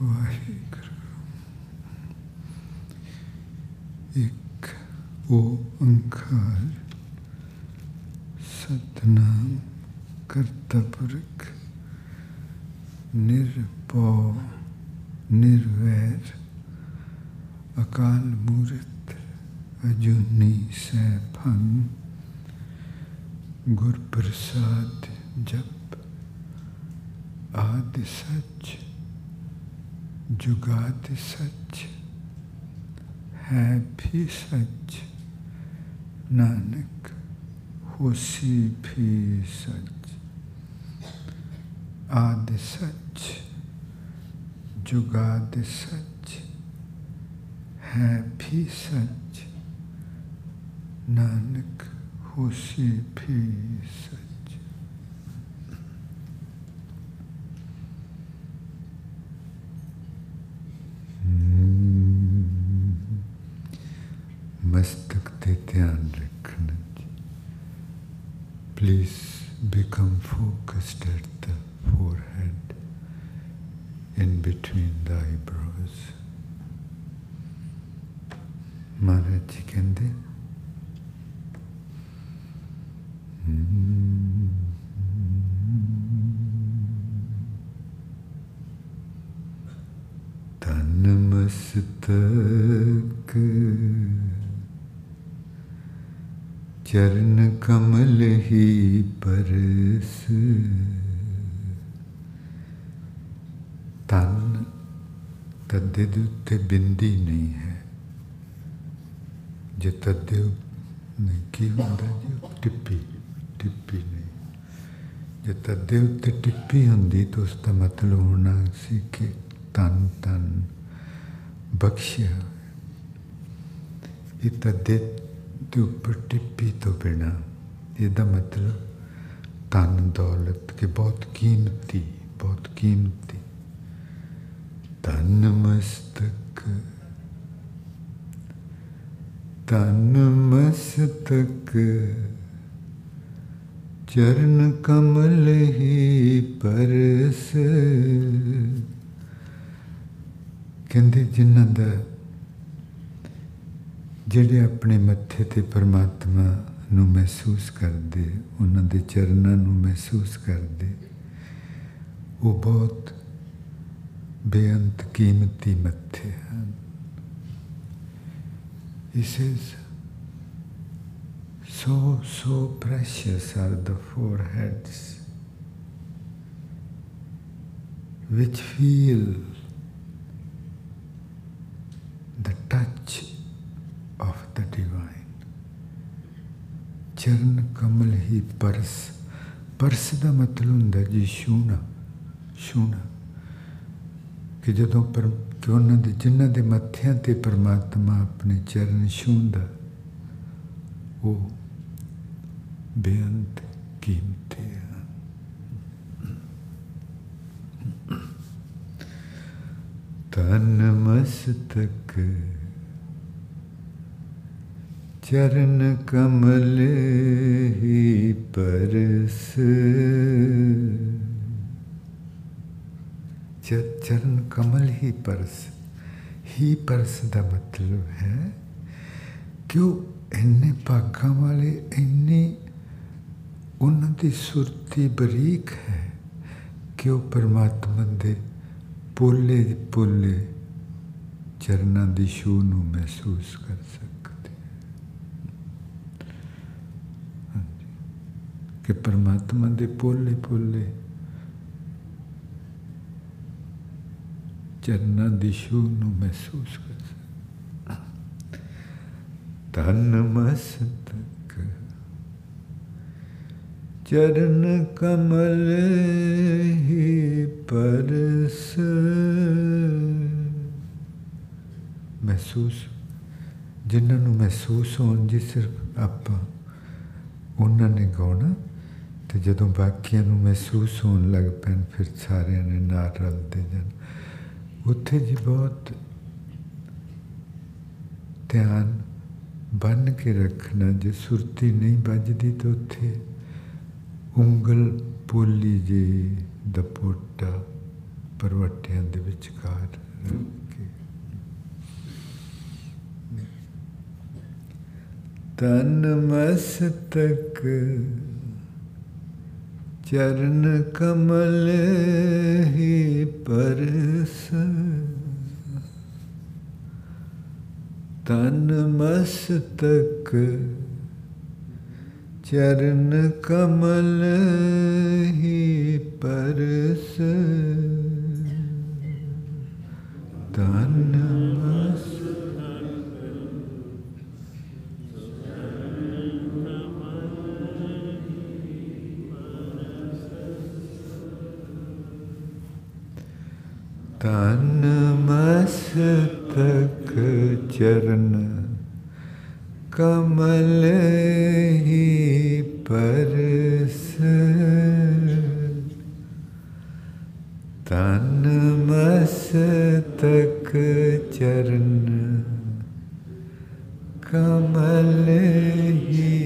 वाहिगुरु। एक ओंकार सतनाम कर्तपुरख निर्पौ निर्वैर अकाल मूर्त अजूनी सैफन गुरप्रसाद जप आदि सच जुगाद सच है भी सच नानक, होसी भी सच आदि सच जुगाद सच है भी सच नानक, होसी भी सच become focused at the forehead in between the eyebrows Maharaj ji कहते तन मस्तक चरण कमल ही परस ਤਨ ਤੱਦੇ ਦੇ ਉੱਤੇ ਬਿੰਦੀ ਨਹੀਂ ਹੈ ਜੇ ਤੱਦੇ ਨਹੀਂ ਕੀ ਹੁੰਦਾ ਜੀ ਟਿੱਪੀ ਟਿੱਪੀ ਨਹੀਂ ਜੇ ਤੱਦੇ ਉੱਤੇ ਟਿੱਪੀ ਹੁੰਦੀ ਤਾਂ ਉਸ ਦਾ ਮਤਲਬ ਹੋਣਾ ਸੀ ਕਿ ਤਨ ਤਨ ਬਖਸ਼ਿਆ ਇਹ ਤੱਦੇ ਦੇ ਉੱਪਰ ਟਿੱਪੀ ਤੋਂ ਬਿਨਾ ਇਹਦਾ ਮਤਲਬ ਧਨ ਦੌਲਤ ਕੇ ਬਹੁਤ ਕੀਮਤੀ ਬਹੁਤ ਕੀਮਤੀ ਧਨ ਮਸਤਕ ਧਨ ਮਸਤਕ ਚਰਨ ਕਮਲ ਹੀ ਪਰਸ ਕਹਿੰਦੇ ਜਿਨ੍ਹਾਂ ਦਾ ਜਿਹੜੇ ਆਪਣੇ ਮੱਥੇ ਤੇ ਪਰਮਾਤਮਾ ਨੂੰ ਮਹਿਸੂਸ ਕਰਦੇ ਉਹਨਾਂ ਦੇ ਚਰਨਾਂ ਨੂੰ ਮਹਿਸੂਸ ਕਰਦੇ ਉਹ ਬਹੁਤ ਬੇਅੰਤ ਕੀਮਤੀ ਮੱਥੇ ਹਨ He says, so, so precious are the foreheads which feel the touch of the divine. Charan Kamal he purse purse ਦਾ ਮਤਲਬ ਹੁੰਦਾ ਜੀ ਛੂਣਾ ਛੂਣਾ ਕਿ ਜਦੋਂ ਪਰ ਕਿ ਉਹਨਾਂ ਦੇ ਜਿਨ੍ਹਾਂ ਦੇ ਮੱਥਿਆਂ ਤੇ ਪਰਮਾਤਮਾ ਆਪਣੇ ਚਰਨ ਛੂੰਦਾ ਉਹ ਬੇਅੰਤ ਕੀਮਤੀ ਹਨ ਤਨ ਮਸਤਕ ਚਰਨ ਕਮਲ ਹੀ ਪਰਸ। ਚਰਨ ਕਮਲ ਹੀ ਪਰਸ। ਹੀ ਪਰਸ ਦਾ ਮਤਲਬ ਹੈ ਕਿ ਉਹ ਇੰਨੇ ਭਾਗਾਂ ਵਾਲੇ, ਇੰਨੇ ਉਹਨਾਂ ਦੀ ਸੁਰਤੀ ਬਰੀਕ ਹੈ ਕਿ ਉਹ ਪਰਮਾਤਮਾ ਦੇ ਪੋਲੇ ਪੋਲੇ ਚਰਨਾਂ ਦੀ ਛੂ ਨੂੰ ਮਹਿਸੂਸ ਕਰ ਸਕਦੇ ਕਿ ਪਰਮਾਤਮਾ ਦੇ ਪੋਲੇ ਪੋਲੇ ਚਰਨਾਂ ਦੀ ਛੂ ਨੂੰ ਮਹਿਸੂਸ ਕਰ ਸਕਦੇ। ਤਨ ਮਸਤਕ, ਚਰਨ ਕਮਲ ਹੀ ਪਰਸ ਮਹਿਸੂਸ, ਜਿਨ੍ਹਾਂ ਨੂੰ ਮਹਿਸੂਸ ਹੋਣ ਜੀ ਸਿਰਫ ਆਪਾਂ, ਉਹਨਾਂ ਨੇ ਗਾਉਣਾ। ਤੇ ਜਦੋਂ ਬਾਕੀਆਂ ਨੂੰ ਮਹਿਸੂਸ ਹੋਣ ਲੱਗ ਪੈਣ, ਫਿਰ ਸਾਰਿਆਂ ਨੇ ਨਾਲ ਰਲਦੇ ਜਾਣ। ਉੱਥੇ ਜੀ ਬਹੁਤ ਧਿਆਨ ਬੰਨ ਕੇ ਰੱਖਣਾ, ਜੇ ਸੁਰਤੀ ਨਹੀਂ ਵੱਜਦੀ ਤਾਂ ਉੱਥੇ ਉਂਗਲ ਪੋਲੀ ਜੇ ਦਪੋਟਾ ਪਰਵਟਿਆਂ ਦੇ ਵਿਚਕਾਰ ਕੇ। ਤਨ ਮਸਤਕ चरण कमल ही परस। तन मस्तक चरण कमल ही परस। तन मस्त तन मस्तक चरण कमल ही पर तन मस्तक चरण कमल ही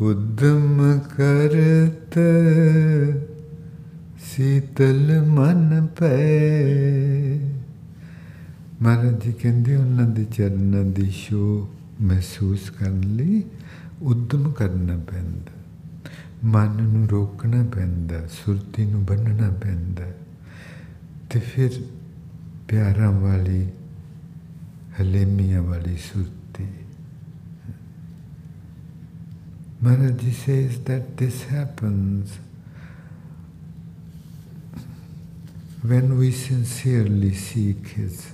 ਉਦਮ ਕਰਤ ਸੀਤਲ ਮਨ ਪੈ ਮਹਾਰਾਜ ਜੀ ਕਹਿੰਦੇ ਉਹਨਾਂ ਦੇ ਚਰਨਾਂ ਦੀ ਸ਼ੋ ਮਹਿਸੂਸ ਕਰਨ ਲਈ ਉਦਮ ਕਰਨਾ ਪੈਂਦਾ ਮਨ ਨੂੰ ਰੋਕਣਾ ਪੈਂਦਾ ਸੁਰਤੀ ਨੂੰ ਬੰਨਣਾ ਪੈਂਦਾ ਤੇ ਫਿਰ ਪਿਆਰਾਂ ਵਾਲੀ ਹਲੇਮੀਆਂ ਵਾਲੀ ਸੁਰਤੀ Maharaj says that this happens when we sincerely seek His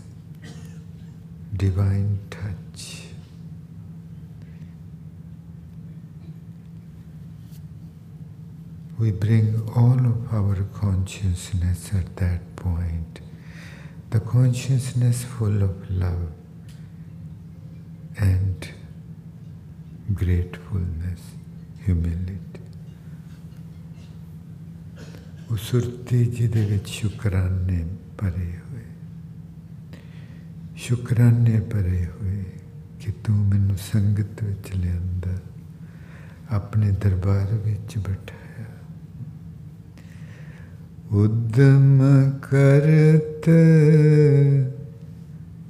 divine touch. We bring all of our consciousness at that point, the consciousness full of love and gratefulness, humility. ਉਹ ਸੁਰਤੀ ਜਿਹਦੇ ਵਿੱਚ ਸ਼ੁਕਰਾਨੇ ਭਰੇ ਹੋਏ ਸ਼ੁਕਰਾਨੇ ਭਰੇ ਹੋਏ ਕਿ ਤੂੰ ਮੈਨੂੰ ਸੰਗਤ ਵਿੱਚ ਲਿਆਂਦਾ ਆਪਣੇ ਦਰਬਾਰ ਵਿੱਚ ਬਿਠਾਇਆ ਉਦਮ ਕਰਤ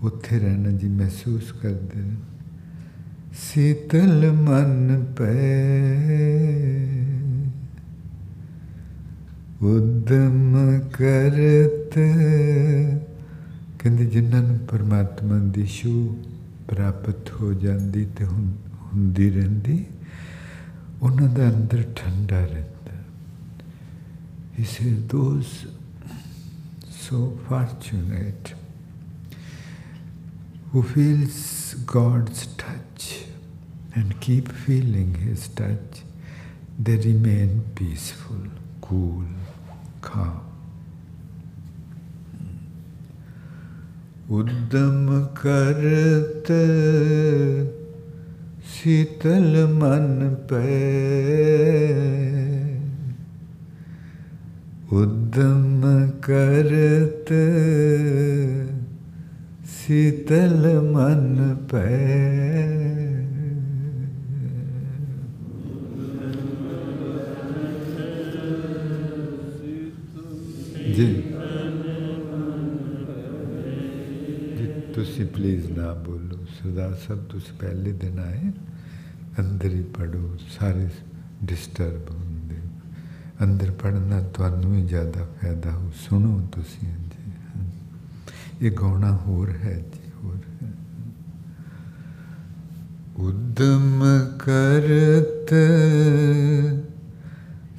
ਉੱਥੇ ਰਹਿਣਾ ਜੀ ਮਹਿਸੂਸ ਕਰਦੇ ਨੇ ਸੀਤਲ ਮਨ ਪੈ। ਉਦਮ ਕਰਤ। ਕਹਿੰਦੇ ਜਿਨ੍ਹਾਂ ਨੂੰ ਪਰਮਾਤਮਾ ਦੀ ਛੂ ਪ੍ਰਾਪਤ ਹੋ ਜਾਂਦੀ ਤੇ ਹੁੰਦੀ ਰਹਿੰਦੀ, ਉਹਨਾਂ ਦਾ ਅੰਦਰ ਠੰਡਾ ਰਹਿੰਦਾ। He says those so fortunate who feels God's touch? and keep feeling His touch, they remain peaceful, cool, calm. उद्दम करत शीतल मन पे उद्दम करत शीतल मन पे जी जी तुसी प्लीज़ ना बोलो सरदार साहब तुस पहले दिन आए अंदर ही पढ़ो सारे डिस्टर्ब होंगे अंदर पढ़ना थानू ही ज़्यादा फ़ायदा हो सुनो तुसी जी ये गाना होर है जी होर है उद्दम करते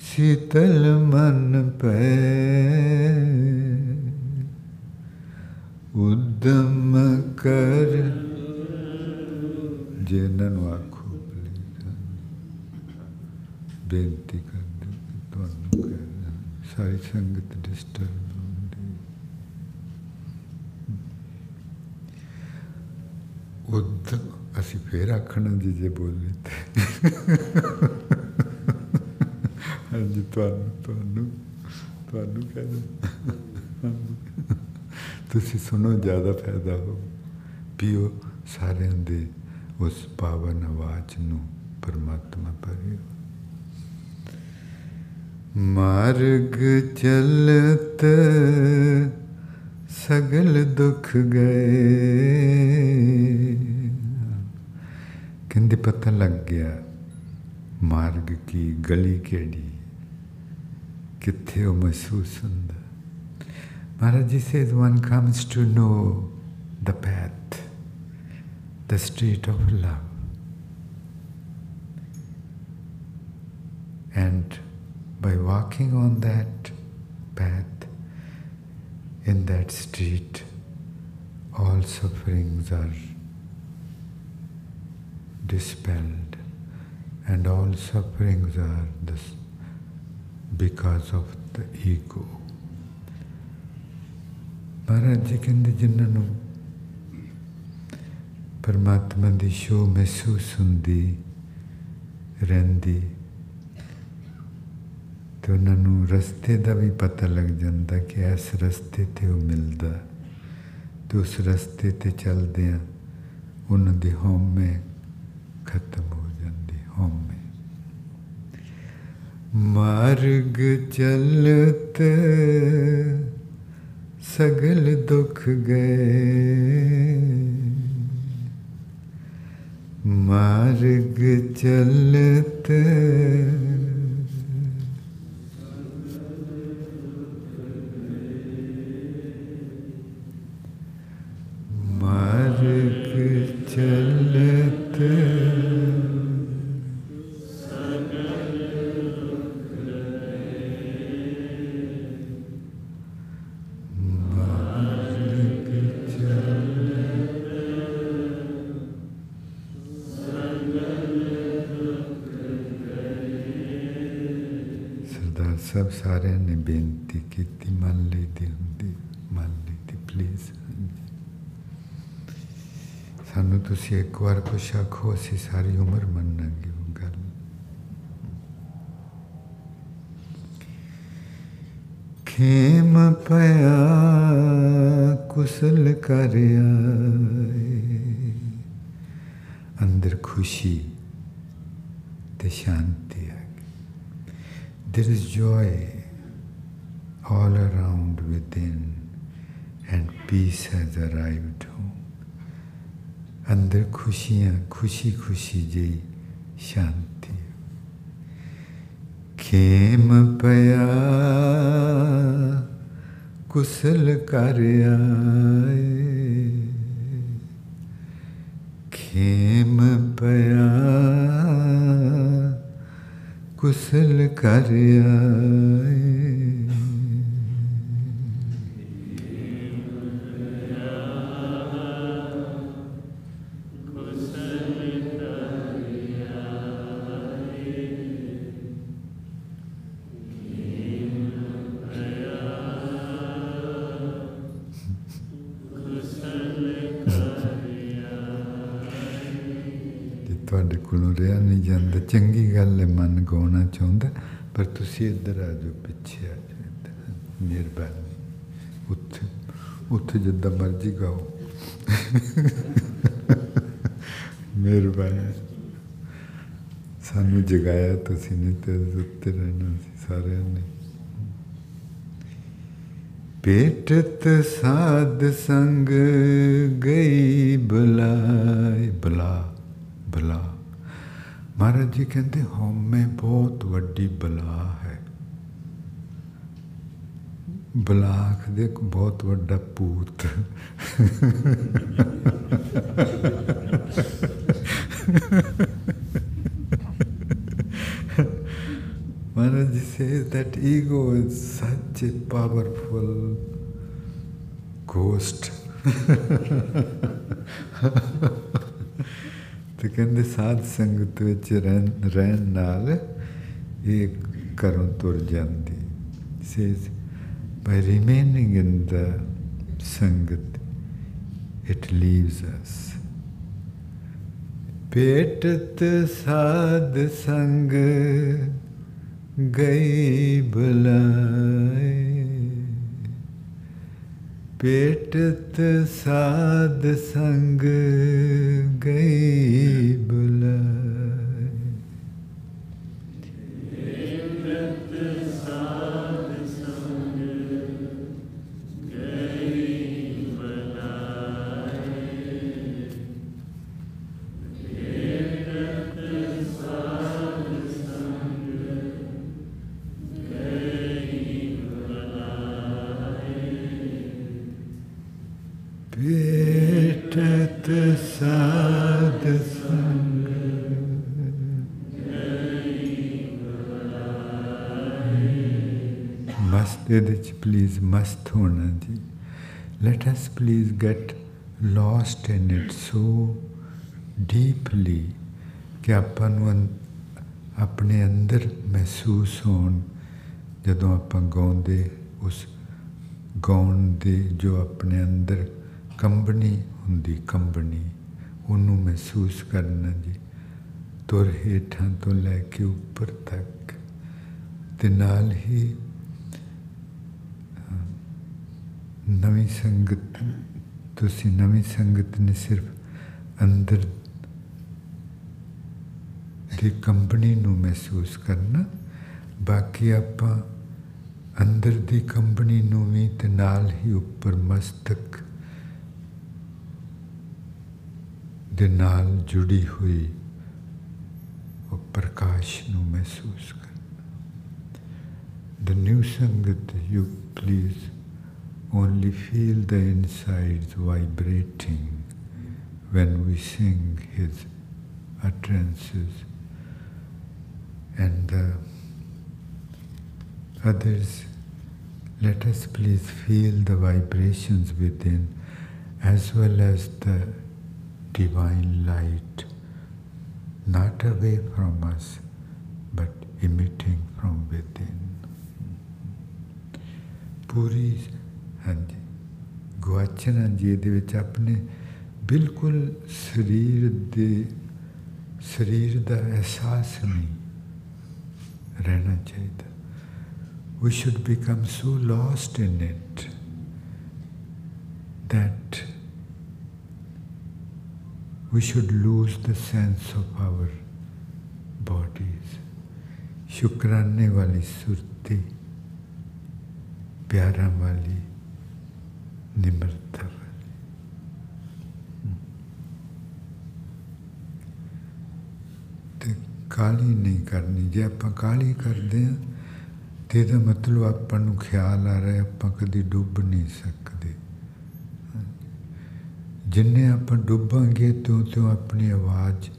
शीतल मन पे उद्यम कर ਜੇ ਇਹਨਾਂ ਨੂੰ ਆਖੋ ਬੇਨਤੀ ਕਰਦੇ ਤੁਹਾਨੂੰ ਕਹਿ ਸਾਰੀ ਸੰਗਤ ਡਿਸਟਰਬ ਹੁੰਦੀ ਉਦ ਅਸੀਂ ਫੇਰ ਆਖਣ ਦੀ ਜੇ ਬੋਲੇ ਤੇ ਹਾਂਜੀ ਤੁਹਾਨੂੰ ਤੁਹਾਨੂੰ ਤੁਹਾਨੂੰ ਕਹਿੰਦਾ ਤੁਸੀਂ ਸੁਣੋ ਜ਼ਿਆਦਾ ਫਾਇਦਾ ਹੋ ਪੀਓ ਸਾਰਿਆਂ ਦੇ ਉਸ ਪਾਵਨ ਆਵਾਜ਼ ਨੂੰ ਪਰਮਾਤਮਾ ਪਰਿਓ ਮਾਰਗ ਚਲਤ ਸਗਲ ਦੁੱਖ ਗਏ ਕਹਿੰਦੇ ਪਤਾ ਲੱਗ ਗਿਆ ਮਾਰਗ ਕੀ ਗਲੀ ਕਿਹੜੀ Kithyomasusundas. Maharaji says one comes to know the path, the state of love. And by walking on that path, in that street, all sufferings are dispelled and all sufferings are dispelled. because of the ego. Maharaj ji ਕਹਿੰਦੇ ਜਿਨ੍ਹਾਂ ਨੂੰ ਪਰਮਾਤਮਾ ਦੀ show ਮਹਿਸੂਸ ਹੁੰਦੀ ਰਹਿੰਦੀ ਤੇ ਉਹਨਾਂ ਨੂੰ ਰਸਤੇ ਦਾ ਵੀ ਪਤਾ ਲੱਗ ਜਾਂਦਾ ਕਿ ਇਸ ਰਸਤੇ ਤੇ ਉਹ ਮਿਲਦਾ ਤੇ ਉਸ ਰਸਤੇ ਤੇ ਚੱਲਦਿਆਂ ਉਹਨਾਂ ਦੀ ਹਉਮੈ ਖਤਮ ਹੋ ਜਾਂਦੀ ਹਉਮੈ मार्ग चलते सगल दुख गए। मार्ग चलते ਸਾਰਿਆਂ ਨੇ ਬੇਨਤੀ ਕੀਤੀ ਮੰਨ ਲਈ ਦੀ ਹੁੰਦੀ ਮੰਨ ਲਈ ਦੀ ਪਲੀਜ਼ ਸਾਨੂੰ ਤੁਸੀਂ ਇੱਕ ਵਾਰ ਕੁਛ ਆਖੋ ਅਸੀਂ ਸਾਰੀ ਉਮਰ ਮੰਨਾਂਗੇ ਉਹ ਗੱਲ ਖੇਮ ਪਿਆ ਕੁਸਲ ਕਰਿਆ ਅੰਦਰ ਖੁਸ਼ੀ ਤੇ ਸ਼ਾਂਤੀ within and peace has arrived home. अंदर खुशियाँ खुशी खुशी जी शांति। खेम पया, कुशल कर आए। खेम पया, कुशल कर आए। ਪਰ ਤੁਸੀਂ ਇੱਧਰ ਆ ਜਾਓ ਪਿੱਛੇ ਆ ਜਾਓ ਇੱਧਰ। ਮਿਹਰਬਾਨੀ ਉੱਥੇ ਉੱਥੇ ਜਿੱਦਾਂ ਮਰਜ਼ੀ ਗਾਓ ਮਿਹਰਬਾਨੀ ਸਾਨੂੰ ਜਗਾਇਆ ਤੁਸੀਂ ਨਹੀਂ ਤੇ ਉੱਤੇ ਰਹਿਣਾ ਸੀ ਸਾਰਿਆਂ ਨੇ पेटत साध संग गई ਬਲਾਈ ਬਲਾ ਬਲਾ महाराज जी कहते में बहुत वीडी बला है। बला आखते बहुत वड्डा पूत। महाराज जी से that ego is such a powerful ghost ਤੇ ਕਹਿੰਦੇ ਸਾਧ ਸੰਗਤ ਵਿੱਚ ਰਹਿਣ ਰਹਿਣ ਨਾਲ ਇਹ ਘਰੋਂ ਤੁਰ ਜਾਂਦੀ। Says by remaining in the sangat it leaves us ਪੇਟਤ ਸਾਧ ਸੰਗ ਗਈ ਬਲਾਏ। पेटत साध संग गई बुलाए ਇਹਦੇ ਚ ਪਲੀਜ਼ ਮਸਤ ਹੋਣਾ ਜੀ let us please get lost in it so deeply ਕਿ ਆਪਾਂ ਨੂੰ ਅੰ- ਆਪਣੇ ਅੰਦਰ ਮਹਿਸੂਸ ਹੋਣ ਜਦੋਂ ਆਪਾਂ ਗਾਉਂਦੇ ਉਸ ਗਾਉਣ ਦੇ ਜੋ ਆਪਣੇ ਅੰਦਰ ਕੰਬਣੀ ਹੁੰਦੀ ਕੰਬਣੀ ਉਹਨੂੰ ਮਹਿਸੂਸ ਕਰਨਾ ਜੀ ਤੁਰ ਹੇਠਾਂ ਤੋਂ ਲੈ ਕੇ ਉੱਪਰ ਤੱਕ ਤੇ ਨਾਲ ਹੀ ਨਵੀਂ ਸੰਗਤ, ਤੁਸੀਂ ਨਵੀਂ ਸੰਗਤ ਨੇ ਸਿਰਫ ਅੰਦਰ ਦੀ ਕੰਪਨੀ ਨੂੰ ਮਹਿਸੂਸ ਕਰਨਾ, ਬਾਕੀ ਆਪਾਂ ਅੰਦਰ ਦੀ ਕੰਪਨੀ ਨੂੰ ਵੀ ਤੇ ਨਾਲ ਹੀ ਉੱਪਰ ਮਸਤਕ ਦੇ ਨਾਲ ਜੁੜੀ ਹੋਈ ਉਹ ਪ੍ਰਕਾਸ਼ ਨੂੰ ਮਹਿਸੂਸ ਕਰਨਾ। The new sangat you please only feel the insides vibrating when we sing his utterances. And the others let us please feel the vibrations within as well as the divine light not away from us but emitting from within. ਪੂਰੀ ਹਾਂਜੀ ਗੁਆਚਣਾ ਜੀ ਇਹਦੇ ਵਿੱਚ ਆਪਣੇ ਬਿਲਕੁਲ ਸਰੀਰ ਦੇ ਸਰੀਰ ਦਾ ਅਹਿਸਾਸ ਨਹੀਂ ਰਹਿਣਾ ਚਾਹੀਦਾ we should become so lost in it that we should lose the sense of our bodies शुक्राने वाली सुरती प्यारा वाली நிமிர்த்தர் ਤੇ ਕਾਲੀ ਨਹੀਂ ਕਰਨੀ, ਜੇ ਆਪਾਂ ਕਾਲੀ ਕਰਦੇ ਆ ਤੇ ਦਾ ਮਤਲਬ ਆਪਾਂ ਨੂੰ ਖਿਆਲ ਆ ਰਿਹਾ, ਆਪਾਂ ਕਦੀ ਡੁੱਬ ਨਹੀਂ ਸਕਦੇ। ਜਿੰਨੇ ਆਪਾਂ ਡੁੱਬਾਂਗੇ ਤੋਂ ਤੋਂ ਆਪਣੀ ਆਵਾਜ਼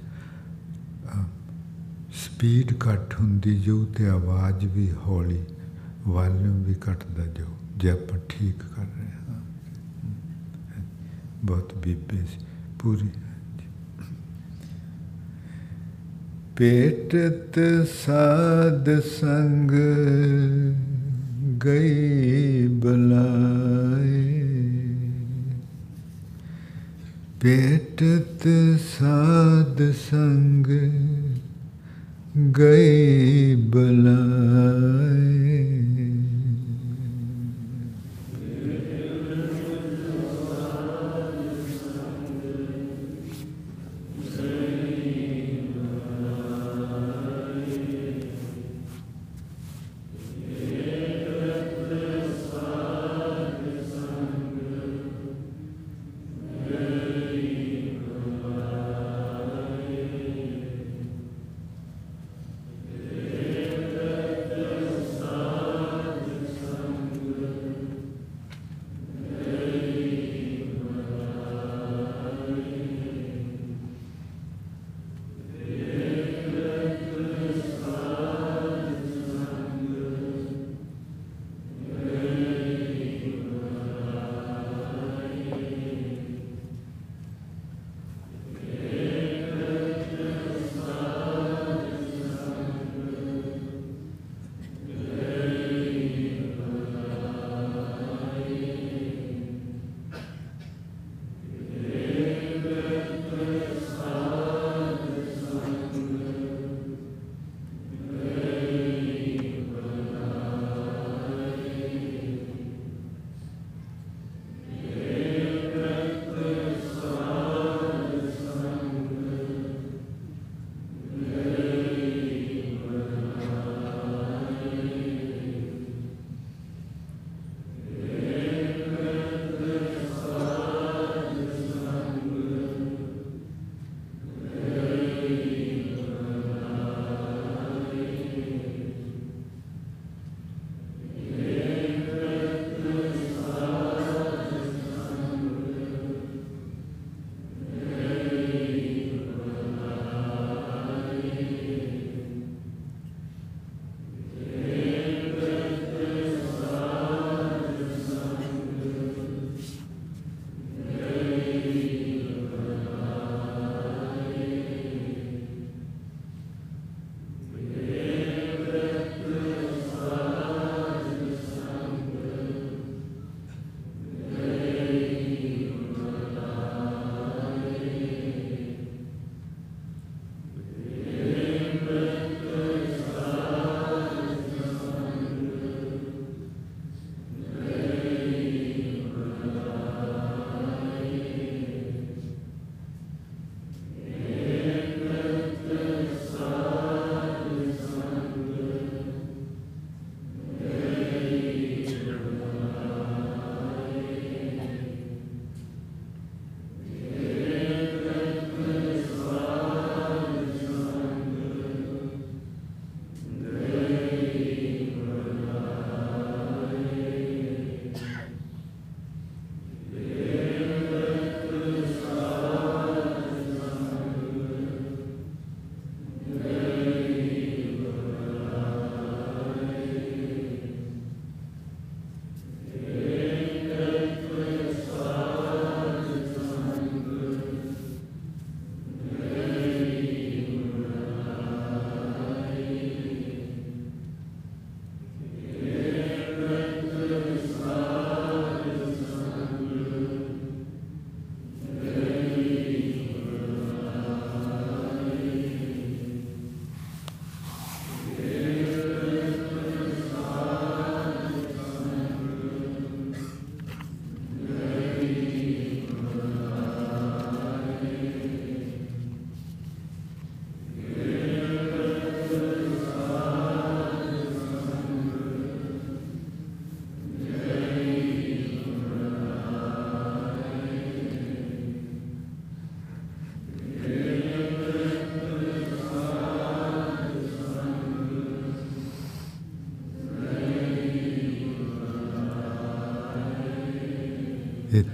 ਸਪੀਡ ਘੱਟ ਹੁੰਦੀ ਜੋ ਤੇ ਆਵਾਜ਼ ਵੀ ਹੌਲੀ ਵਾਲੀਅਮ ਵੀ ਘਟਦਾ ਜੋ ਜੇ ਆਪਾਂ ਠੀਕ ਕਰ ਰਹੇ ਹਾਂ। बहुत दिव्य से पूरी पेटत साध संग गई बलाए पेटत साध संग गई बलाए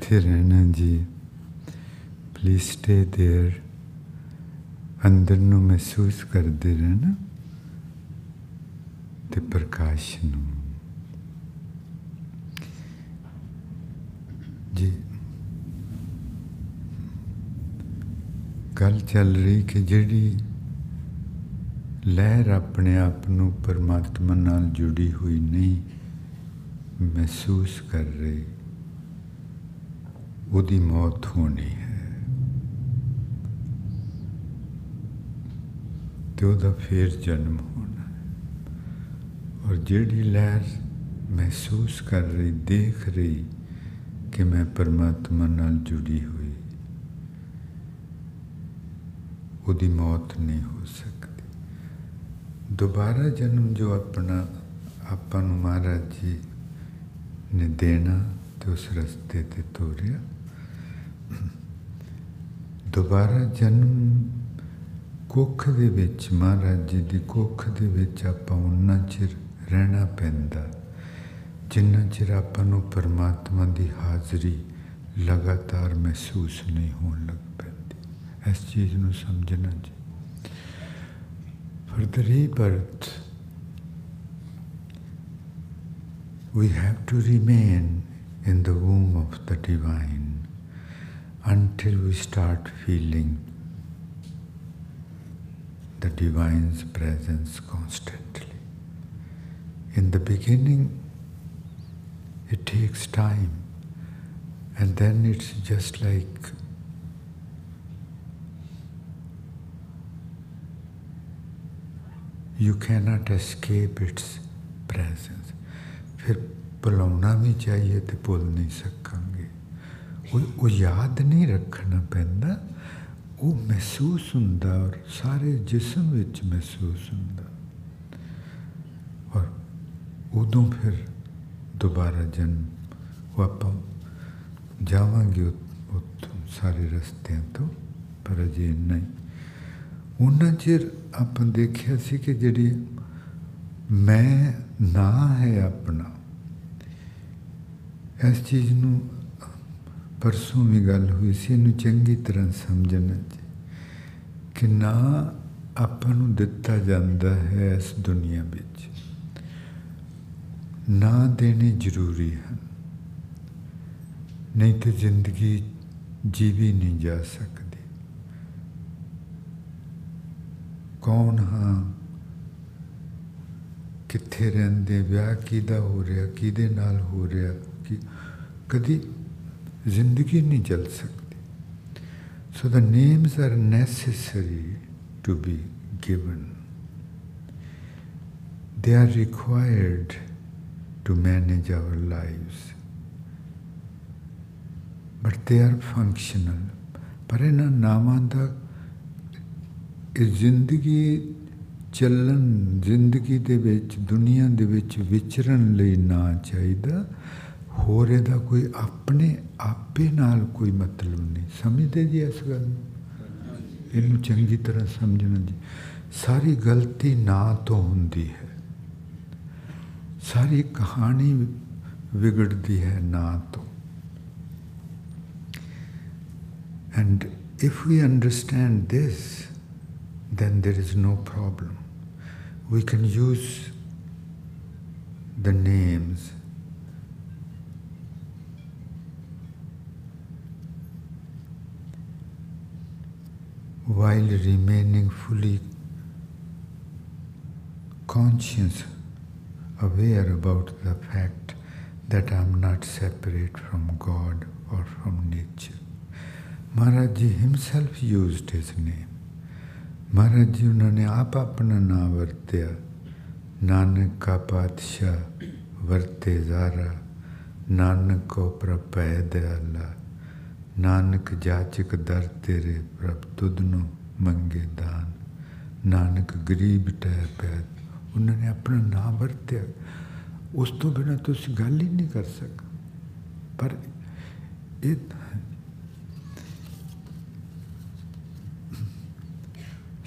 ਇੱਥੇ ਰਹਿਣਾ ਜੀ ਪਲੀਜ਼ ਸਟੇ देयर ਅੰਦਰ ਨੂੰ ਮਹਿਸੂਸ ਕਰਦੇ ਰਹਿਣਾ ਤੇ ਪ੍ਰਕਾਸ਼ ਨੂੰ ਜੀ ਗੱਲ ਚੱਲ ਰਹੀ ਕਿ ਜਿਹੜੀ ਲਹਿਰ ਆਪਣੇ ਆਪ ਨੂੰ ਪਰਮਾਤਮਾ ਨਾਲ ਜੁੜੀ ਹੋਈ ਨਹੀਂ ਮਹਿਸੂਸ ਕਰ ਰਹੀ ਉਹਦੀ ਮੌਤ ਹੋਣੀ ਹੈ। ਤੇ ਉਹਦਾ ਫੇਰ ਜਨਮ ਹੋਣਾ ਔਰ ਜਿਹੜੀ ਲਹਿਰ ਮਹਿਸੂਸ ਕਰ ਰਹੀ, ਦੇਖ ਰਹੀ ਕਿ ਮੈਂ ਪਰਮਾਤਮਾ ਨਾਲ ਜੁੜੀ ਹੋਈ, ਉਹਦੀ ਮੌਤ ਨਹੀਂ ਹੋ ਸਕਦੀ। ਦੁਬਾਰਾ ਜਨਮ ਜੋ ਆਪਣਾ, ਆਪਾਂ ਨੂੰ ਮਹਾਰਾਜ ਜੀ ਨੇ ਦੇਣਾ ਤੇ ਉਸ ਰਸਤੇ ਤੇ ਤੋਰਿਆ ਦੁਬਾਰਾ ਜਨਮ ਕੁੱਖ ਦੇ ਵਿੱਚ ਮਹਾਰਾਜ ਜੀ ਦੀ ਕੁੱਖ ਦੇ ਵਿੱਚ ਆਪਾਂ ਉਹਨਾਂ ਚਿਰ ਰਹਿਣਾ ਪੈਂਦਾ। ਜਿੰਨਾ ਚਿਰ ਆਪਾਂ ਨੂੰ ਪਰਮਾਤਮਾ ਦੀ ਹਾਜ਼ਰੀ ਲਗਾਤਾਰ ਮਹਿਸੂਸ ਨਹੀਂ ਹੋਣ ਲੱਗ ਪੈਂਦੀ। ਇਸ ਚੀਜ਼ ਨੂੰ ਸਮਝਣਾ ਜੀ। For the rebirth, we have to remain in the womb of the divine until we start feeling the Divine's presence constantly. In the beginning, it takes time, and then it's just like you cannot escape its presence. फिर बुलाना भी चाहिए तो बोल नहीं सकता ਉਹ ਉਹ ਯਾਦ ਨਹੀਂ ਰੱਖਣਾ ਪੈਂਦਾ। ਉਹ ਮਹਿਸੂਸ ਹੁੰਦਾ ਔਰ ਸਾਰੇ ਜਿਸਮ ਵਿੱਚ ਮਹਿਸੂਸ ਹੁੰਦਾ। ਔਰ ਉਦੋਂ ਫਿਰ ਦੁਬਾਰਾ ਜਨਮ। ਉਹ ਆਪਾਂ ਜਾਵਾਂਗੇ ਉੱਥੋਂ ਸਾਰੇ ਰਸਤਿਆਂ ਤੋਂ, ਪਰ ਅਜੇ ਨਹੀਂ ਉਹਨਾਂ ਚਿਰ ਆਪਾਂ ਦੇਖਿਆ ਸੀ ਕਿ ਜਿਹੜੀ ਮੈਂ ਨਾ ਹੈ ਆਪਣਾ, ਇਸ ਚੀਜ਼ ਨੂੰ ਪਰਸੋਂ ਵੀ ਗੱਲ ਹੋਈ ਸੀ, ਇਹਨੂੰ ਚੰਗੀ ਤਰ੍ਹਾਂ ਸਮਝਣਾ ਜੀ ਕਿ ਨਾ ਆਪਾਂ ਨੂੰ ਦਿੱਤਾ ਜਾਂਦਾ ਹੈ ਇਸ ਦੁਨੀਆ ਵਿੱਚ। ਨਾ ਦੇਣੇ ਜ਼ਰੂਰੀ ਹਨ। ਨਹੀਂ ਤੇ ਜ਼ਿੰਦਗੀ ਜੀਵੀ ਨਹੀਂ ਜਾ ਸਕਦੀ। ਕੌਣ ਹਾਂ? ਕਿੱਥੇ ਰਹਿੰਦੇ? ਵਿਆਹ ਕਿਹਦਾ ਹੋ ਰਿਹਾ? ਕਿਹਦੇ ਨਾਲ ਹੋ ਰਿਹਾ? ਕਿ ਕਦੀ ਜ਼ਿੰਦਗੀ ਨਹੀਂ ਚੱਲ ਸਕਦੀ so the names are necessary to be given they are required to manage our lives but they are functional ਪਰ ਇਹਨਾਂ ਨਾਮਾਂ ਦਾ ਇਹ ਜ਼ਿੰਦਗੀ ਚੱਲਣ ਜ਼ਿੰਦਗੀ ਦੇ ਵਿੱਚ ਦੁਨੀਆ ਦੇ ਵਿੱਚ ਵਿਚਰਨ ਲਈ ਨਾ ਚਾਹੀਦਾ ਹੋਰ ਇਹਦਾ ਕੋਈ ਆਪਣੇ ਆਪੇ ਨਾਲ ਕੋਈ ਮਤਲਬ ਨਹੀਂ ਸਮਝਦੇ ਜੀ ਇਸ ਗੱਲ ਨੂੰ ਇਹਨੂੰ ਚੰਗੀ ਤਰ੍ਹਾਂ ਸਮਝਣਾ ਜੀ ਸਾਰੀ ਗਲਤੀ ਨਾ ਤੋਂ ਹੁੰਦੀ ਹੈ ਸਾਰੀ ਕਹਾਣੀ ਵਿਗੜਦੀ ਹੈ ਨਾ ਤੋਂ and if we understand this then there is no problem. We can use the names while remaining fully conscious, aware about the fact that I am not separate from God or from nature. Maharaji himself used his name. Name Maharaj ji उन्होंने आप अपना ना वर्त्या नानक का पातशाह वरते को ਨਾਨਕ ਜਾਚਕ ਦਰ ਤੇਰੇ ਪ੍ਰਭ ਤੁਧ ਨੂੰ ਮੰਗੇ ਦਾਨ ਨਾਨਕ ਗਰੀਬ ਟੈ ਪੈ ਉਹਨਾਂ ਨੇ ਆਪਣਾ ਨਾਮ ਵਰਤਿਆ ਉਸ ਤੋਂ ਬਿਨਾ ਤੁਸੀਂ ਗੱਲ ਹੀ ਨਹੀਂ ਕਰ ਸਕ ਪਰ ਇਹ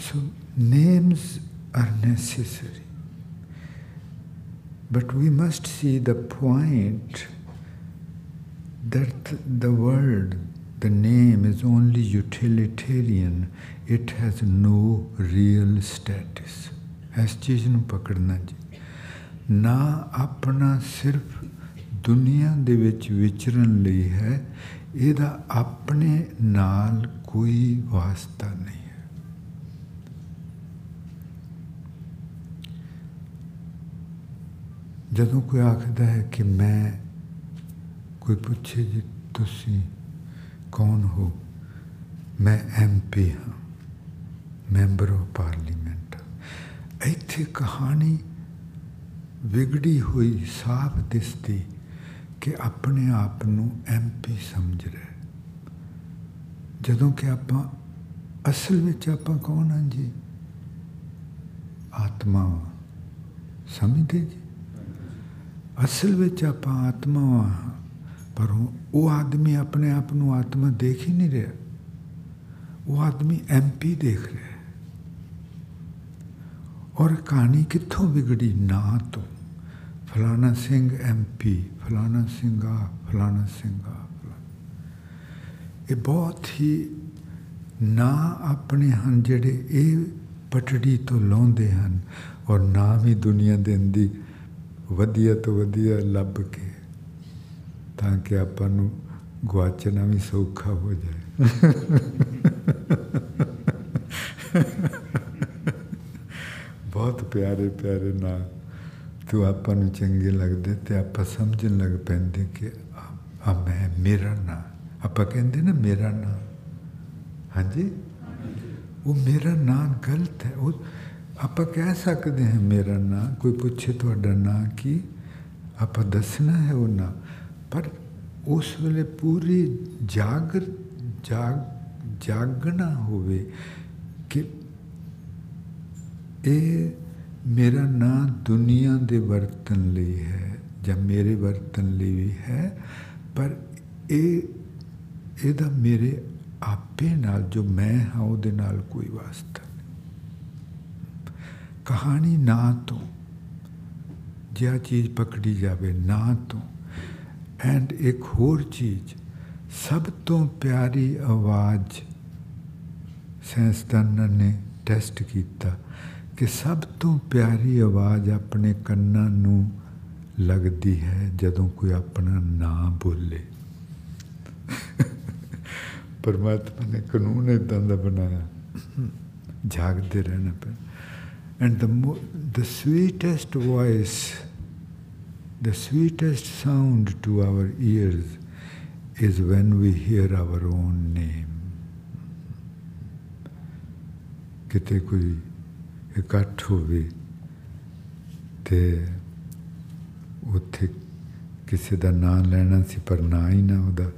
So names are necessary. But we must see the point that the word, the name is only utilitarian, it has no real status. ਇਸ ਚੀਜ਼ ਨੂੰ ਪਕੜਨਾ ਜੀ। ਨਾ ਆਪਣਾ ਸਿਰਫ ਦੁਨੀਆ ਦੇ ਵਿੱਚ ਵਿਚਰਨ ਲਈ ਹੈ। ਇਹਦਾ ਆਪਣੇ ਨਾਲ ਕੋਈ ਵਾਸਤਾ ਨਹੀਂ ਹੈ। ਜਦੋਂ ਕੋਈ ਆਖਦਾ ਹੈ ਕਿ ਮੈਂ ਕੋਈ ਪੁੱਛੇ ਜੀ ਤੁਸੀਂ ਕੌਣ ਹੋ? ਮੈਂ ਐਮਪੀ ਹਾਂ ਮੈਂਬਰ ਆਫ ਪਾਰਲੀਮੈਂਟ। ਇੱਥੇ ਕਹਾਣੀ ਵਿਗੜੀ ਹੋਈ ਸਾਫ਼ ਦਿਸਦੀ ਕਿ ਆਪਣੇ ਆਪ ਨੂੰ ਐਮਪੀ ਸਮਝ ਰਿਹਾ ਜਦੋਂ ਕਿ ਆਪਾਂ ਅਸਲ ਵਿੱਚ ਆਪਾਂ ਕੌਣ ਹਾਂ ਜੀ? ਆਤਮਾ ਸਮਝਦੇ ਜੀ? ਅਸਲ ਵਿੱਚ ਆਪਾਂ ਆਤਮਾ ਹਾਂ। ਪਰ ਉਹ ਆਦਮੀ ਆਪਣੇ ਆਪ ਨੂੰ ਆਤਮਾ ਦੇਖ ਹੀ ਨਹੀਂ ਰਿਹਾ ਉਹ ਆਦਮੀ ਐਮਪੀ ਦੇਖ ਰਿਹਾ ਔਰ ਕਹਾਣੀ ਕਿੱਥੋਂ ਵਿਗੜੀ ਨਾ ਤੋਂ ਫਲਾਣਾ ਸਿੰਘ ਐਮਪੀ ਫਲਾਣਾ ਸਿੰਘ ਆ ਫਲਾਣਾ ਸਿੰਘ ਆ ਇਹ ਬਹੁਤ ਹੀ ਨਾ ਆਪਣੇ ਹਨ ਜਿਹੜੇ ਇਹ ਪਟੜੀ ਤੋਂ ਲਾਉਂਦੇ ਹਨ ਔਰ ਨਾਮ ਹੀ ਦੁਨੀਆ ਦੇਂਦੀ ਵਧੀਆ ਤੋਂ ਵਧੀਆ ਲੱਭ ਕੇ ਤਾਂ ਕਿ ਆਪਾਂ ਨੂੰ ਗਵਾਚਣਾ ਵੀ ਸੌਖਾ ਹੋ ਜਾਏ ਬਹੁਤ ਪਿਆਰੇ ਪਿਆਰੇ ਨਾ ਤੂੰ ਆਪਾਂ ਨੂੰ ਚੰਗੇ ਲੱਗਦੇ ਤੇ ਆਪਾਂ ਸਮਝਣ ਲੱਗ ਪੈਂਦੇ ਕਿ ਆ ਮੈਂ ਮੇਰਾ ਨਾਂ ਆਪਾਂ ਕਹਿੰਦੇ ਨਾ ਮੇਰਾ ਨਾਂ ਹਾਂਜੀ ਉਹ ਮੇਰਾ ਨਾਂ ਗਲਤ ਹੈ ਉਹ ਆਪਾਂ ਕਹਿ ਸਕਦੇ ਹਾਂ ਮੇਰਾ ਨਾਂ ਕੋਈ ਪੁੱਛੇ ਤੁਹਾਡਾ ਨਾਂ ਕੀ ਆਪਾਂ ਦੱਸਣਾ ਹੈ ਉਹ ਨਾਂ ਪਰ ਉਸ ਵੇਲੇ ਪੂਰੀ ਜਾਗਰ ਜਾਗ, ਜਾਗਣਾ ਹੋਵੇ ਕਿ ਇਹ ਮੇਰਾ ਨਾਂ ਦੁਨੀਆ ਦੇ ਵਰਤਨ ਲਈ ਹੈ ਜਾਂ ਮੇਰੇ ਵਰਤਨ ਲਈ ਵੀ ਹੈ, ਪਰ ਇਹ, ਇਹਦਾ ਮੇਰੇ ਆਪੇ ਨਾਲ ਜੋ ਮੈਂ ਹਾਂ, ਉਹਦੇ ਨਾਲ ਕੋਈ ਵਾਸਤਾ ਨਹੀਂ। ਕਹਾਣੀ ਨਾ ਤੋਂ ਜਿਆ ਚੀਜ਼ ਪਕੜੀ ਜਾਵੇ, ਨਾ ਤੋਂ ਐਂਡ ਇੱਕ ਹੋਰ ਚੀਜ਼, ਸਭ ਤੋਂ ਪਿਆਰੀ ਆਵਾਜ਼ ਸਾਇੰਸਦਾਨਾਂ ਨੇ ਟੈਸਟ ਕੀਤਾ ਕਿ ਸਭ ਤੋਂ ਪਿਆਰੀ ਆਵਾਜ਼ ਆਪਣੇ ਕੰਨਾਂ ਨੂੰ ਲੱਗਦੀ ਹੈ ਜਦੋਂ ਕੋਈ ਆਪਣਾ ਨਾਮ ਬੋਲੇ। ਪਰਮਾਤਮਾ ਨੇ ਕਾਨੂੰਨ ਇਦਾਂ ਦਾ ਬਣਾਇਆ। ਜਾਗਦੇ ਰਹਿਣਾ ਪੈ and the the sweetest voice the sweetest sound to our ears is when we hear our own name ਕਿਤੇ ਕੋਈ ਇਕੱਠ ਹੋਵੇ ਤੇ ਉੱਥੇ ਕਿਸੇ ਦਾ ਨਾਂ ਲੈਣਾ ਸੀ ਪਰ ਨਾਂ ਹੀ ਨਾ ਉਹਦਾ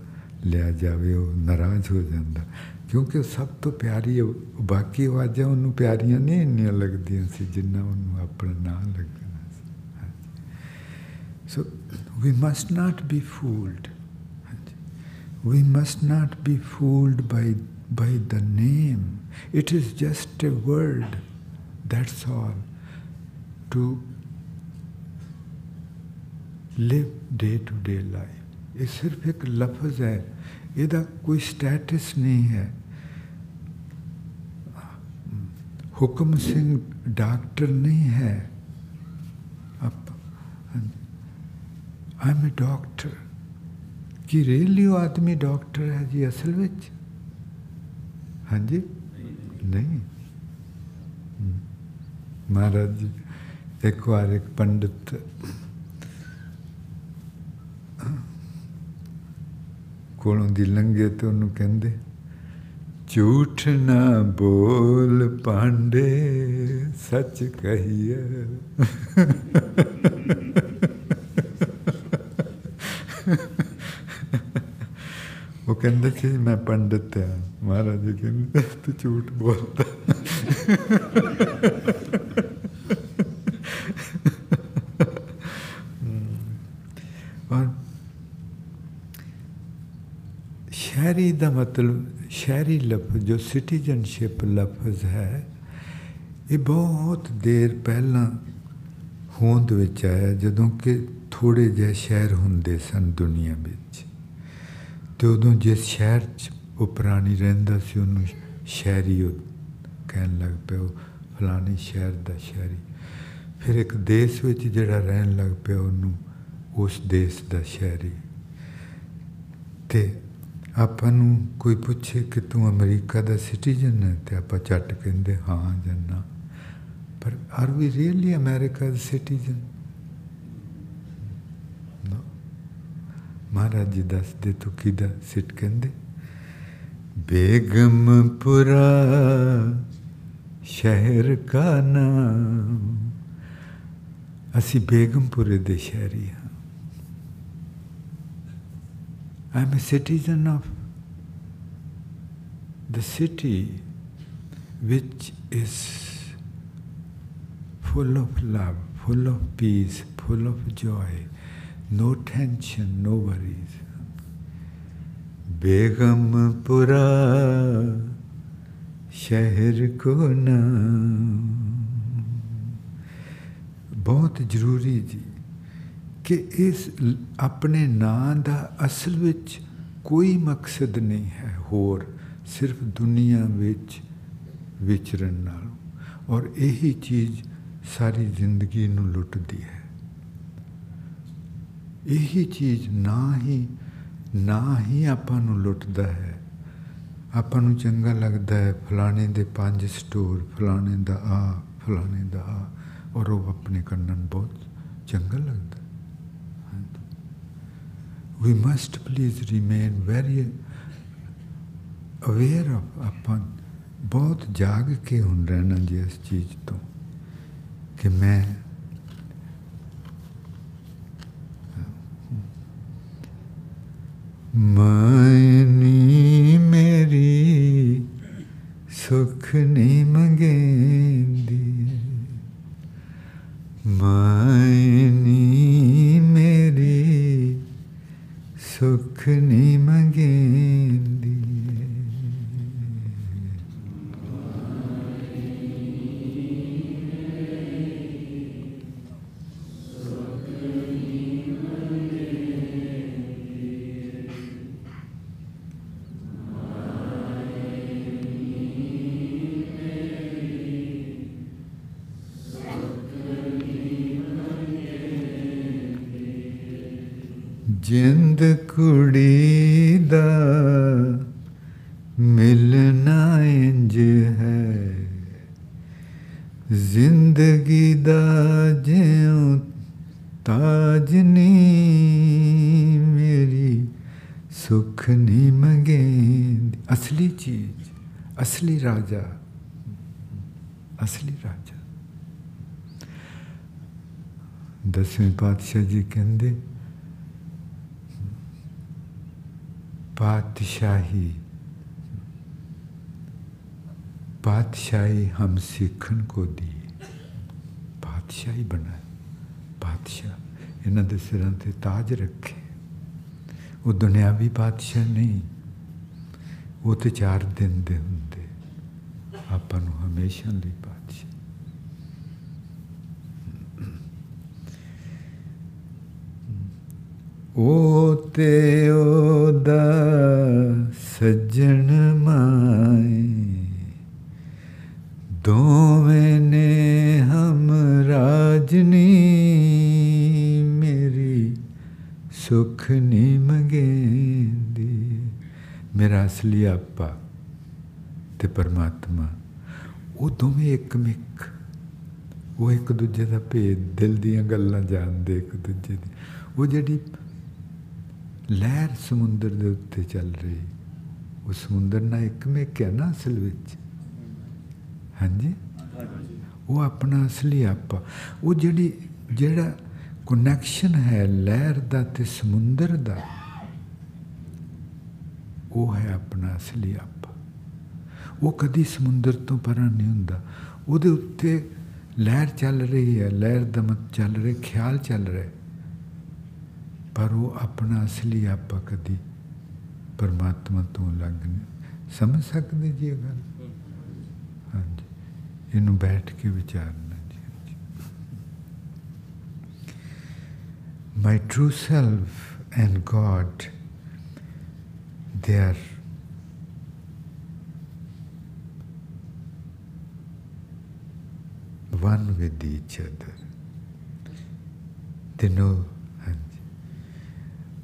ਲਿਆ ਜਾਵੇ ਉਹ ਨਾਰਾਜ਼ ਹੋ ਜਾਂਦਾ ਕਿਉਂਕਿ ਸਭ ਤੋਂ ਪਿਆਰੀ ਬਾਕੀ ਆਵਾਜ਼ਾਂ ਉਹਨੂੰ ਪਿਆਰੀਆਂ ਨਹੀਂ ਇੰਨੀਆਂ ਲੱਗਦੀਆਂ ਸੀ ਜਿੰਨਾ ਉਹਨੂੰ ਆਪਣਾ ਨਾਂ ਲੱਗਣਾ See so we must not be fooled we must not be fooled by, by the name. It is just a word, that's all, to live day to day life. ਇਹ ਸਿਰਫ ਇੱਕ ਲਫ਼ਜ਼ ਹੈ ਇਹਦਾ ਕੋਈ ਸਟੇਟਸ ਨਹੀਂ ਹੈ ਹੁਕਮ ਸਿੰਘ ਡਾਕਟਰ ਨਹੀਂ ਹੈ ਆਈ ਐਮ ਅ ਡਾਕਟਰ ਕਿ ਰੀਅਲੀ ਉਹ ਆਦਮੀ ਡਾਕਟਰ ਹੈ ਜੀ ਅਸਲ ਵਿੱਚ? ਹਾਂਜੀ? ਨਹੀਂ। ਮਹਾਰਾਜ ਜੀ, ਇੱਕ ਵਾਰ ਇੱਕ ਪੰਡਿਤ ਕੋਲੋਂ ਦੀ ਲੰਘੇ ਤੇ ਉਹਨੂੰ ਕਹਿੰਦੇ, ਝੂਠ ਨਾ ਬੋਲ ਪਾਂਡੇ, ਸੱਚ ਕਹੀਏ। ਉਹ ਕਹਿੰਦੇ ਸੀ ਮੈਂ ਪੰਡਿਤ ਹਾਂ ਮਹਾਰਾਜ ਜੀ ਕਹਿੰਦੇ ਤੂੰ ਝੂਠ ਬੋਲਦਾ ਔਰ ਸ਼ਹਿਰੀ ਦਾ ਮਤਲਬ ਸ਼ਹਿਰੀ ਲਫ਼ਜ਼ ਜੋ ਸਿਟੀਜ਼ਨਸ਼ਿਪ ਲਫ਼ਜ਼ ਹੈ ਇਹ ਬਹੁਤ ਦੇਰ ਪਹਿਲਾਂ ਹੋਂਦ ਵਿੱਚ ਆਇਆ ਜਦੋਂ ਕਿ ਥੋੜੇ ਜਿਹੇ ਸ਼ਹਿਰ ਹੁੰਦੇ ਸਨ ਦੁਨੀਆ ਵਿੱਚ ਤੇ ਉਦੋਂ ਜਿਸ ਸ਼ਹਿਰ 'ਚ ਉਹ ਪ੍ਰਾਣੀ ਰਹਿੰਦਾ ਸੀ, ਉਹਨੂੰ ਸ਼ਹਿਰੀ ਉਹ ਕਹਿਣ ਲੱਗ ਪਿਆ, ਉਹ ਫਲਾਣੇ ਸ਼ਹਿਰ ਦਾ ਸ਼ਹਿਰੀ। ਫਿਰ ਇੱਕ ਦੇਸ਼ ਵਿੱਚ ਜਿਹੜਾ ਰਹਿਣ ਲੱਗ ਪਿਆ, ਉਹਨੂੰ ਉਸ ਦੇਸ਼ ਦਾ ਸ਼ਹਿਰੀ। ਤੇ ਆਪਾਂ ਨੂੰ ਕੋਈ ਪੁੱਛੇ ਕਿ ਤੂੰ ਅਮਰੀਕਾ ਦਾ ਸਿਟੀਜ਼ਨ ਹੈ, ਤੇ ਆਪਾਂ ਝੱਟ ਕਹਿੰਦੇ ਹਾਂ ਜਾਂ ਨਾ। ਪਰ ਆਰ ਵੀ ਰੀਅਲੀ ਅਮਰੀਕਾ ਦਾ ਸਿਟੀਜ਼ਨ ਮਹਾਰਾਜ ਜੀ ਦੱਸਦੇ ਤੂੰ ਕਿਦਾ ਸਿੱਟ ਕਹਿੰਦੇ ਬੇਗਮਪੁਰਾ ਸ਼ਹਿਰ ਕਾ ਨਾਮ ਅਸੀਂ ਬੇਗਮਪੁਰੇ ਦੇ ਸ਼ਹਿਰੀ ਹਾਂ I am a citizen of the city which is full of love, full of peace, full of joy, no tension, no worries. Begumpura शहर को नाम ਬਹੁਤ ਜ਼ਰੂਰੀ ਜੀ ਕਿ ਇਸ ਆਪਣੇ ਨਾਂ ਦਾ ਅਸਲ ਵਿੱਚ ਕੋਈ ਮਕਸਦ ਨਹੀਂ ਹੈ ਹੋਰ ਸਿਰਫ ਦੁਨੀਆ ਵਿੱਚ ਵਿਚਰਨ ਨਾਲ ਔਰ ਇਹੀ ਚੀਜ਼ ਸਾਰੀ ਜ਼ਿੰਦਗੀ ਨੂੰ ਲੁੱਟਦੀ ਹੈ ਇਹੀ ਚੀਜ਼ ਨਾ ਹੀ ਨਾ ਹੀ ਆਪਾਂ ਨੂੰ ਲੁੱਟਦਾ ਹੈ ਆਪਾਂ ਨੂੰ ਚੰਗਾ ਲੱਗਦਾ ਹੈ ਫਲਾਣੇ ਦੇ ਪੰਜ ਸਟੋਰ ਫਲਾਣੇ ਦਾ ਆ ਫਲਾਣੇ ਦਾ ਆ ਔਰ ਉਹ ਆਪਣੇ ਕੰਨਨ ਬਹੁਤ ਚੰਗਾ ਲੱਗਦਾ we must please remain very aware of ਆਪਾਂ ਬਹੁਤ ਜਾਗ ਕੇ ਹੁਣ ਰਹਿਣਾ ਜੀ ਇਸ ਚੀਜ਼ ਤੋਂ ਕਿ ਮੈਂ मैनी मेरी सुख नहीं मंगेंदी। मैं ਦਸਵੇਂ ਪਾਤਸ਼ਾਹ ਜੀ ਕਹਿੰਦੇ, ਪਾਤਸ਼ਾਹੀ ਪਾਤਸ਼ਾਹੀ ਹਮ ਸਿੱਖਣ ਕੋ ਦੀ ਪਾਤਸ਼ਾਹੀ ਬਣਾ ਪਾਤਸ਼ਾਹ, ਇਹਨਾਂ ਦੇ ਸਿਰਾਂ ਤੇ ਤਾਜ ਰੱਖੇ। ਉਹ ਦੁਨਿਆਵੀ ਪਾਤਸ਼ਾਹ ਨਹੀਂ, ਉਹ ਤੇ ਚਾਰ ਦਿਨ ਦੇ ਹੁੰਦੇ। ਆਪਾਂ ਨੂੰ ਹਮੇਸ਼ਾ ਲਈ ਪਾਤਸ਼ਾਹ। ਉਹ ਤੇ ਉਹਦਾ ਸੱਜਣ ਮਾਏ। ਦੋਵੇਂ ਨੇ ਹਮ ਰਾਜਨੀ ਮੇਰੀ, ਸੁਖ ਨਹੀਂ ਮੰਗੇਂਦੀ। ਮੇਰਾ ਅਸਲੀ ਆਪਾ ਤੇ ਪਰਮਾਤਮਾ, ਉਹ ਦੋਵੇਂ ਇੱਕ ਮਿੱਕ ਉਹ ਇੱਕ ਦੂਜੇ ਦਾ ਭੇਦ, ਦਿਲ ਦੀਆਂ ਗੱਲਾਂ ਜਾਣਦੇ ਇੱਕ ਦੂਜੇ ਦੀ। ਉਹ ਜਿਹੜੀ ਲਹਿਰ ਸਮੁੰਦਰ ਦੇ ਉੱਤੇ ਚੱਲ ਰਹੀ। ਉਹ ਸਮੁੰਦਰ ਨਾਲ ਇੱਕ ਮਿਕ ਹੈ ਨਾ ਅਸਲ ਵਿੱਚ। ਹਾਂਜੀ? ਉਹ ਆਪਣਾ ਅਸਲੀ ਆਪਾ ਉਹ ਜਿਹੜੀ, ਜਿਹੜਾ ਕਨੈਕਸ਼ਨ ਹੈ ਲਹਿਰ ਦਾ ਤੇ ਸਮੁੰਦਰ ਦਾ, ਉਹ ਹੈ ਆਪਣਾ ਅਸਲੀ ਆਪਾ। ਉਹ ਕਦੀ ਸਮੁੰਦਰ ਤੋਂ ਪਰਾਂ ਨਹੀਂ ਹੁੰਦਾ। ਉਹਦੇ ਉੱਤੇ ਲਹਿਰ ਚੱਲ ਰਹੀ ਹੈ। ਲਹਿਰ ਦਾ ਮਤ ਚੱਲ ਰਿਹਾ, ਖਿਆਲ ਚੱਲ ਰਿਹਾ। ਪਰ ਉਹ ਆਪਣਾ ਅਸਲੀ ਆਪਾ ਕਦੀ ਪਰਮਾਤਮਾ ਤੋਂ ਅਲੱਗ ਨਹੀਂ ਸਮਝ ਸਕਦੇ ਜੀ ਇਹ ਗੱਲ ਹਾਂਜੀ ਇਹਨੂੰ ਬੈਠ ਕੇ ਵਿਚਾਰਨਾ ਜੀ My true self and God they are one with each other. They know.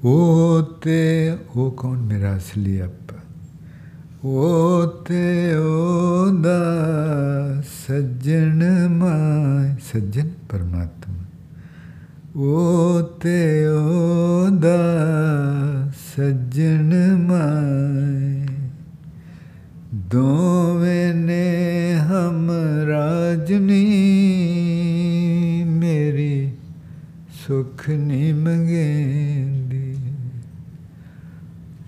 Ote O कौन मेरा असली अप्पा ते ओ सज्जन माय सज्जन परमात्मा। वो ते ओ सज्जन माय दोवे ने हम राजनी मेरी सुख निमगे मंगे।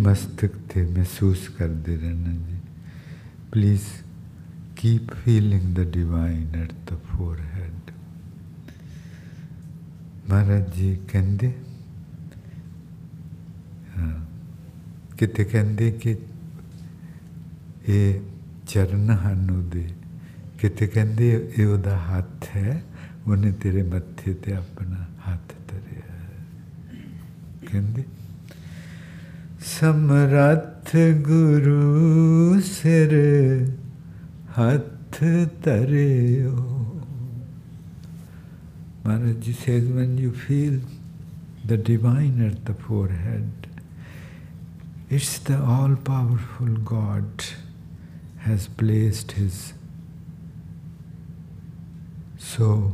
ਮਸਤਕ ਤੇ ਮਹਿਸੂਸ ਕਰਦੇ ਰਹਿਣਾ ਜੀ please keep feeling the divine at the forehead Maharaj ji ਕਹਿੰਦੇ ਹਾਂ ਕਿਤੇ ਕਹਿੰਦੇ ਕਿ ਇਹ ਚਰਨ ਹਨ ਉਹਦੇ ਕਿਤੇ ਕਹਿੰਦੇ ਇਹ ਉਹਦਾ ਹੱਥ ਹੈ ਉਹਨੇ ਤੇਰੇ ਮੱਥੇ ਤੇ ਆਪਣਾ ਹੱਥ ਧਰਿਆ ਹੈ। ਕਹਿੰਦੇ समर्थ Guru सिर हथ Maharaj says, when you feel the divine at the forehead, it's the all powerful God has placed his so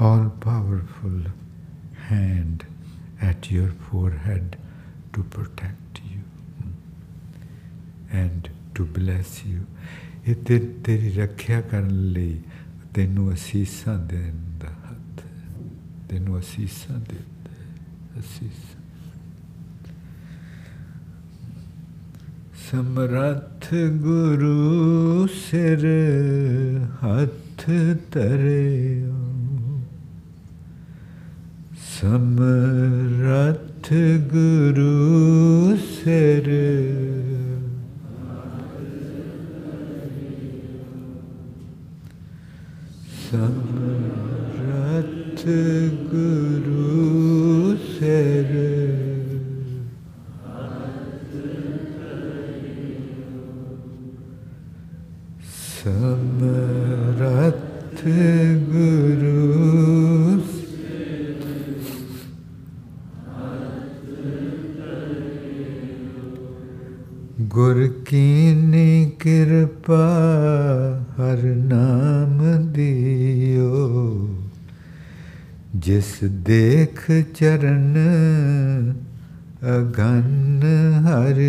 all powerful hand at your forehead to protect you and to bless you. ਇਹ ਤੇ ਤੇਰੀ ਰੱਖਿਆ ਕਰਨ ਲਈ ਤੈਨੂੰ ਅਸੀਸਾਂ ਦੇਣ ਦਾ ਹੱਥ ਹੈ ਤੈਨੂੰ ਅਸੀਸਾਂ ਦਿੰਦਾ ਹੈ ਅਸੀਸਾਂ ਸਮਰੱਥ ਗੁਰੂ ਸਿਰ ਹੱਥ ਸਮਰੱਥ ਗੁਰੂ ਸਿਰ। ਸਮਰੱਥ ਗੁਰੂ ਸਿਰ। ਸਮਰੱਥ ਗੁਰੂ गुर की कृपा हर नाम दियो। जिस देख चरण अगन हर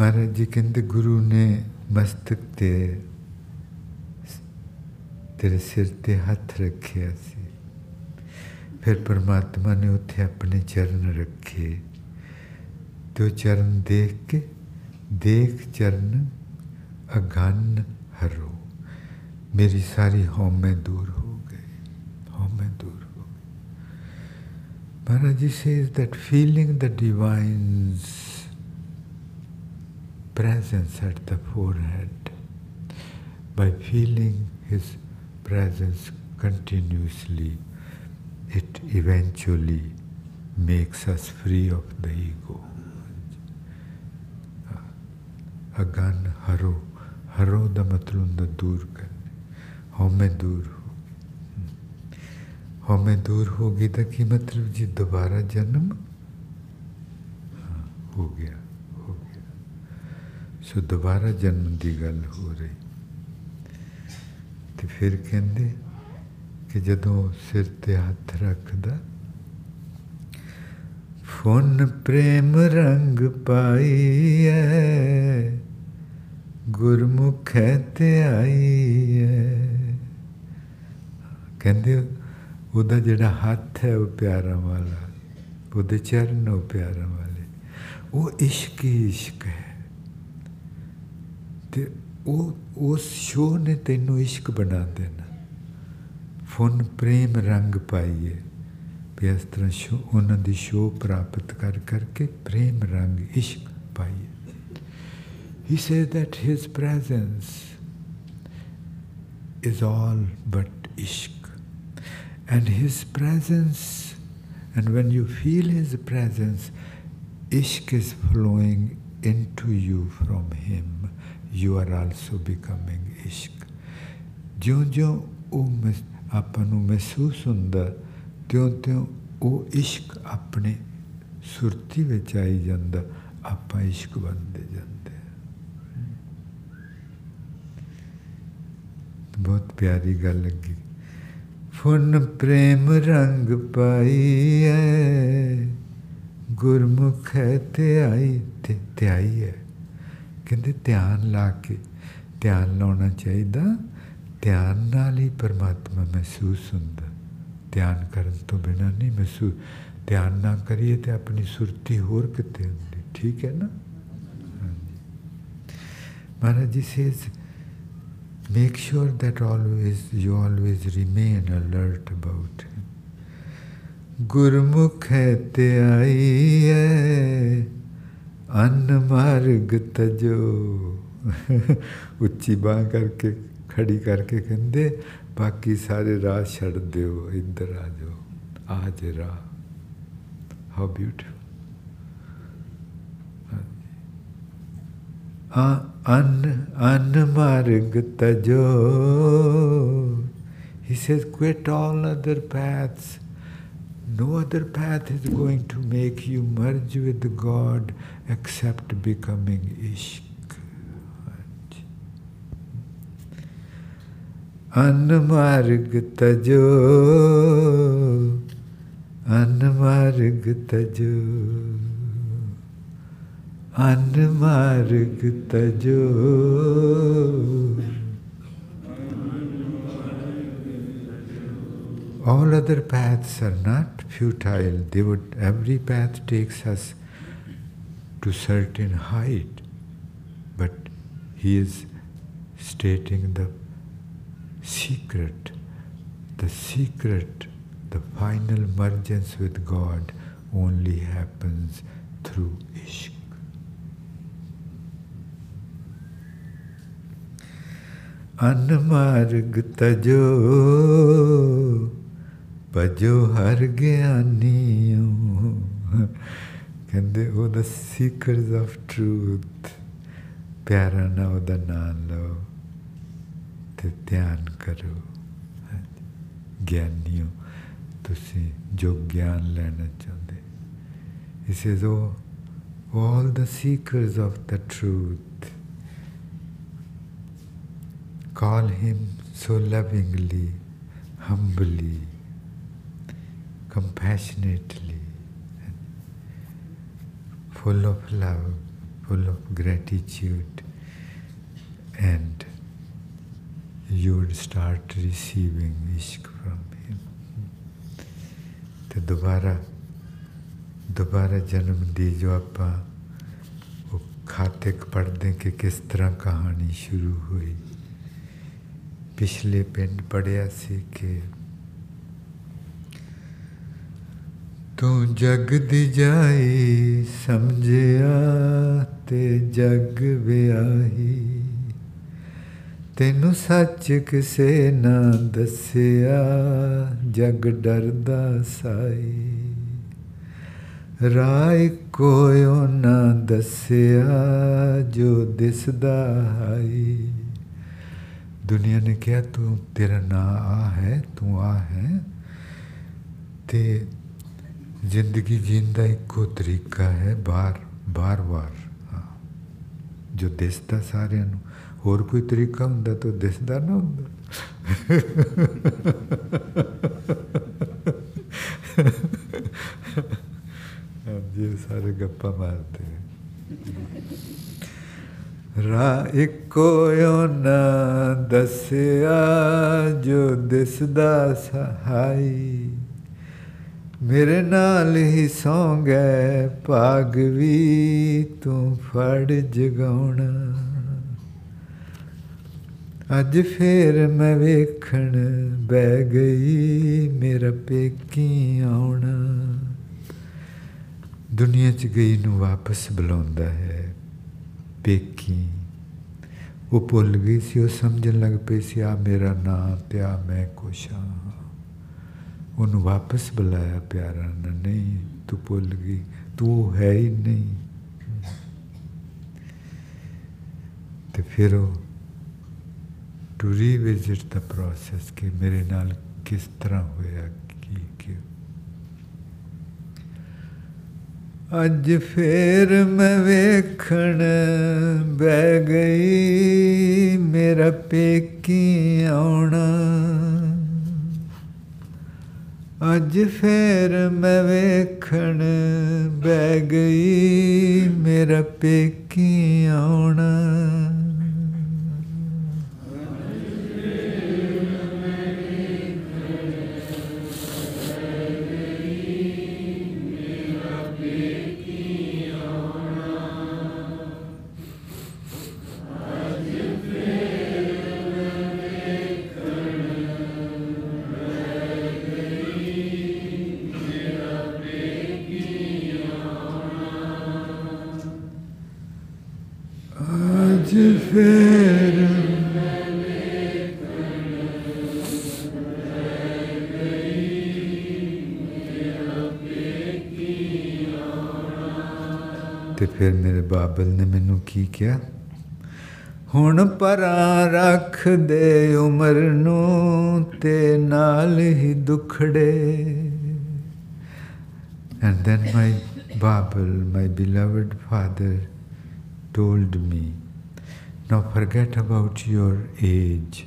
महाराज जी कहते गुरु ने मस्तक ते तेरे सिर ते हथ रखे फिर परमात्मा ने उत्थे अपने चरण रखे। तो चरण देख के, देख चरण अघन हरो। मेरी सारी में दूर हो गई में दूर हो गई। Maharaj ji says that feeling the divine's presence at the forehead by feeling his presence continuously it eventually makes us free of the ego ਅਗਨ ਹਰੋ ਹਰੋ ਦਾ ਮਤਲਬ ਹੁੰਦਾ ਦੂਰ ਕਰਨੇ। ਹਉਮੈ ਦੂਰ ਹੋ ਹਉਮੈ ਦੂਰ ਹੋ ਗਈ ਤਾਂ ਕੀ ਮਤਲਬ ਜੀ ਦੁਬਾਰਾ ਜਨਮ? ਹੋ ਗਿਆ ਹੋ ਗਿਆ। ਸੋ ਦੁਬਾਰਾ ਜਨਮ ਦੀ ਗੱਲ ਹੋ ਰਹੀ। ਤੇ ਫਿਰ ਕਹਿੰਦੇ ਕਿ ਜਦੋਂ ਸਿਰ ਤੇ ਹੱਥ ਰੱਖਦਾ, ਫੁੰਨ ਪ੍ਰੇਮ ਰੰਗ ਪਾਈਐ ਗੁਰਮੁਖ ਤੇ ਆਈਐ ਕਹਿੰਦੇ ਉਹਦਾ ਜਿਹੜਾ ਹੱਥ ਹੈ ਉਹ ਪਿਆਰਾ ਵਾਲਾ, ਉਹਦੇ ਚਰਨ ਉਹ ਪਿਆਰਾ ਵਾਲੇ। ਉਹ ਇਸ਼ਕ ਹੀ ਇਸ਼ਕ ਹੈ। ਤੇ ਉਹ, ਉਸ ਸ਼ੋ ਨੇ ਤੈਨੂੰ ਇਸ਼ਕ ਬਣਾ ਦੇਣਾ। ਫੁੰਨ ਪ੍ਰੇਮ ਰੰਗ ਪਾਈਏ। ਵੀ ਇਸ ਤਰ੍ਹਾਂ ਸ਼ੋ, ਉਹਨਾਂ ਦੀ ਸ਼ੋ ਪ੍ਰਾਪਤ ਕਰ ਕਰਕੇ ਪ੍ਰੇਮ ਰੰਗ ਇਸ਼ਕ ਪਾਈਏ। He says that his presence is all but ishq. And his presence, and when you feel his presence, ishq is flowing into you from him. You are also becoming ishq. ਜਿਉਂ ਜਿਉਂ ਉਹ ਆਪਾਂ ਨੂੰ ਮਹਿਸੂਸ ਹੁੰਦਾ ਤਿਉਂ ਤਿਉਂ ਉਹ ਇਸ਼ਕ ਆਪਣੇ ਸੁਰਤੀ ਵਿੱਚ ਆਈ ਜਾਂਦਾ ਆਪਾਂ ਇਸ਼ਕ ਬਣਦੇ ਜਾਂਦੇ ਬਹੁਤ ਪਿਆਰੀ ਗੱਲ ਲੱਗੀ। ਫੁੰਨ ਪ੍ਰੇਮ ਰੰਗ ਪਾਈਐ ਗੁਰਮੁਖ ਤੇ ਆਈ ਤੇ ਧਿਆਈ ਹੈ ਕਹਿੰਦੇ ਧਿਆਨ ਲਾ ਕੇ, ਧਿਆਨ ਲਾਉਣਾ ਚਾਹੀਦਾ, ਧਿਆਨ ਨਾਲ ਹੀ ਪਰਮਾਤਮਾ ਮਹਿਸੂਸ ਹੁੰਦਾ। ਧਿਆਨ ਕਰਨ ਤੋਂ ਬਿਨਾ ਨਹੀਂ ਮਹਿਸੂਸ ਧਿਆਨ ਨਾ ਕਰੀਏ ਤੇ ਆਪਣੀ ਸੁਰਤੀ ਹੋਰ ਕਿਤੇ ਹੁੰਦੀ, ਠੀਕ ਹੈ ਨਾ? Maharaj ji says Make sure that always, you always remain alert about it. गुरमुख है ते आई है अन्न मार्ग तजो उच्ची बाँ करके खड़ी करके कहते बाकी सारे राह छड़ दो इधर आ जाओ आज राह हाउ ब्यूटिफुल हाँ an anmarg tajo. He says, quit all other paths. No other path is going to make you merge with God except becoming ishq. Anmarg tajo, anmarg tajo. अनमार्ग तजो all other paths are not futile they would every path takes us to certain height but he is stating the secret the secret, the final mergence with God only happens through ishq. ਅਨਮਾਰਗ ਤਜੋ ਭਜੋ ਹਰ ਗਿਆਨੀਓ ਕਹਿੰਦੇ ਉਹ ਦਾ seekers of truth ਪਿਆਰਾ ਨਾ ਉਹਦਾ ਨਾਮ ਲਓ ਤੇ ਧਿਆਨ ਕਰੋ ਗਿਆਨੀਓ ਤੁਸੀਂ ਜੋ ਗਿਆਨ ਲੈਣਾ ਚਾਹੁੰਦੇ ਇਸ is all the seekers of the truth Call Him so lovingly, humbly, compassionately, full of love, full of gratitude, and you would start receiving ishq from Him. तो दोबारा दोबारा जन्म दी जो आप वो खाते पढ़ते कि किस तरह कहानी शुरू हुई ਪਿਛਲੇ ਪਿੰਡ ਪੜਿਆ ਸੀ ਕਿ ਤੂੰ ਜਗ ਦੀ ਜਾਈ ਸਮਝਿਆ ਤੇ ਜਗ ਵਿਆਹੀ। ਤੈਨੂੰ ਸੱਚ ਕਿਸੇ ਨਾ ਦੱਸਿਆ, ਜਗ ਡਰਦਾ ਸਾਈ। ਰਾਇ ਕੋਇਓ ਨਾ ਦੱਸਿਆ ਜੋ ਦਿਸਦਾ ਹਾਈ। दुनिया ने क्या तू तेरा ना आ है, तू आ है। ते ज़िंदगी जीन का इको तरीका है, बार बार बार। हाँ। जो दिसदा सारे होर कोई तरीका होंगे तो दिसदा ना होंगे जी, सारे गप्पा मारते हैं ਰਾ ਇੱਕੋ ਨਾ ਦੱਸਿਆ ਜੋ ਦਿਸਦਾ ਸਹਾਈ। ਮੇਰੇ ਨਾਲ ਹੀ ਸੌਂ ਗਏ ਭਾਗ ਵੀ ਤੂੰ ਫੜ ਜਗਾਉਣਾ। ਅੱਜ ਫੇਰ ਮੈਂ ਵੇਖਣ ਬਹਿ ਗਈ ਮੇਰਾ ਪੇਕੀ ਆਉਣਾ। ਦੁਨੀਆ 'ਚ ਗਈ ਨੂੰ ਵਾਪਸ ਬੁਲਾਉਂਦਾ ਹੈ। ਪੇਕੀ ਉਹ ਭੁੱਲ ਗਈ ਸੀ ਉਹ ਸਮਝਣ ਲੱਗ ਪਈ ਸੀ ਆ ਮੇਰਾ ਨਾਂ ਤੇ ਆ ਮੈਂ ਕੁਛ ਹਾਂ ਉਹਨੂੰ ਵਾਪਸ ਬੁਲਾਇਆ ਪਿਆਰਾ ਨਾ ਨਹੀਂ ਤੂੰ ਭੁੱਲ ਗਈ ਤੂੰ ਹੈ ਹੀ ਨਹੀਂ ਤੇ ਫਿਰ ਉਹ ਟੂ ਰੀਵਿਜ਼ਿਟ ਦਾ ਪ੍ਰੋਸੈਸ ਕਿ ਮੇਰੇ ਨਾਲ ਕਿਸ ਤਰ੍ਹਾਂ ਹੋਇਆ ਅੱਜ ਫੇਰ ਮੈਂ ਵੇਖਣ ਬਹਿ ਗਈ, ਮੇਰਾ ਪੇਕੀ ਆਉਣਾ। ਅੱਜ ਫੇਰ ਮੈਂ ਵੇਖਣ ਬਹਿ ਗਈ, ਮੇਰਾ ਪੇਕੀ ਆਉਣਾ। ਬਾਬਲ ਨੇ ਮੈਨੂੰ ਕੀ ਕਿਹਾ ਹੁਣ ਪਰਾਂ ਰੱਖ ਦੇ ਉਮਰ ਨੂੰ ਤੇ ਨਾਲ ਹੀ ਦੁਖੜੇ And then my Babel, my beloved father, told me, Now forget about your age.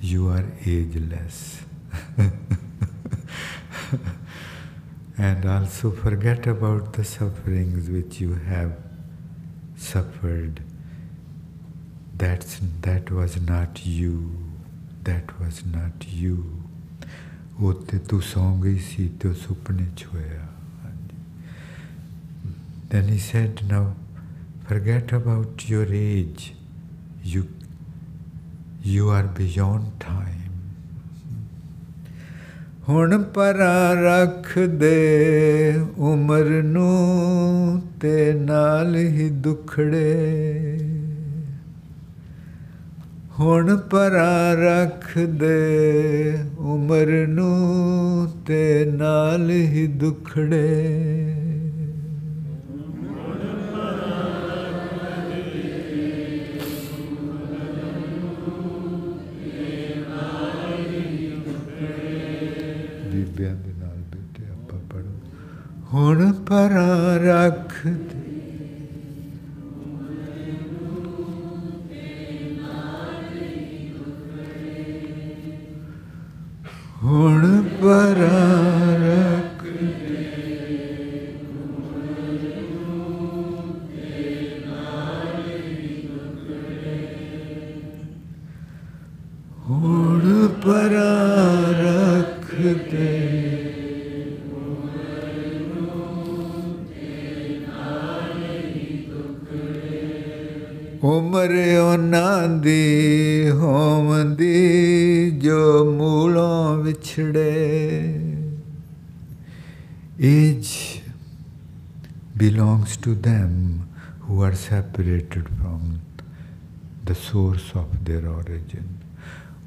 You are ageless. and also forget about the sufferings which you have suffered. That's, that was not you. That was not you. ਉੱਤੇ ਤੂੰ ਸੌਂ ਗਈ ਸੀ ਤੇ ਸੁਪਨੇ ਚ ਹੋਇਆ Then he said, now forget about your age. You, you are beyond time. ਹੁਣ ਪਰਾ ਰੱਖ ਦੇ ਉਮਰ ਨੂੰ ਤੇ ਨਾਲ ਹੀ ਦੁਖੜੇ। ਹੁਣ ਪਰਾ ਰੱਖ ਦੇ ਉਮਰ ਨੂੰ ਤੇ ਨਾਲ ਹੀ ਦੁਖੜੇ। ਹੁਣ ਪਰਾ ਰੱਖ ਦੇ ਹੁਣ ਪਰਾ ਰੱਖ ਦੀ ਹੋਵੰਦੀ ਜੋ ਮੂਲੋਂ ਵਿਛੜੇ age belongs to them who are separated from the source of their origin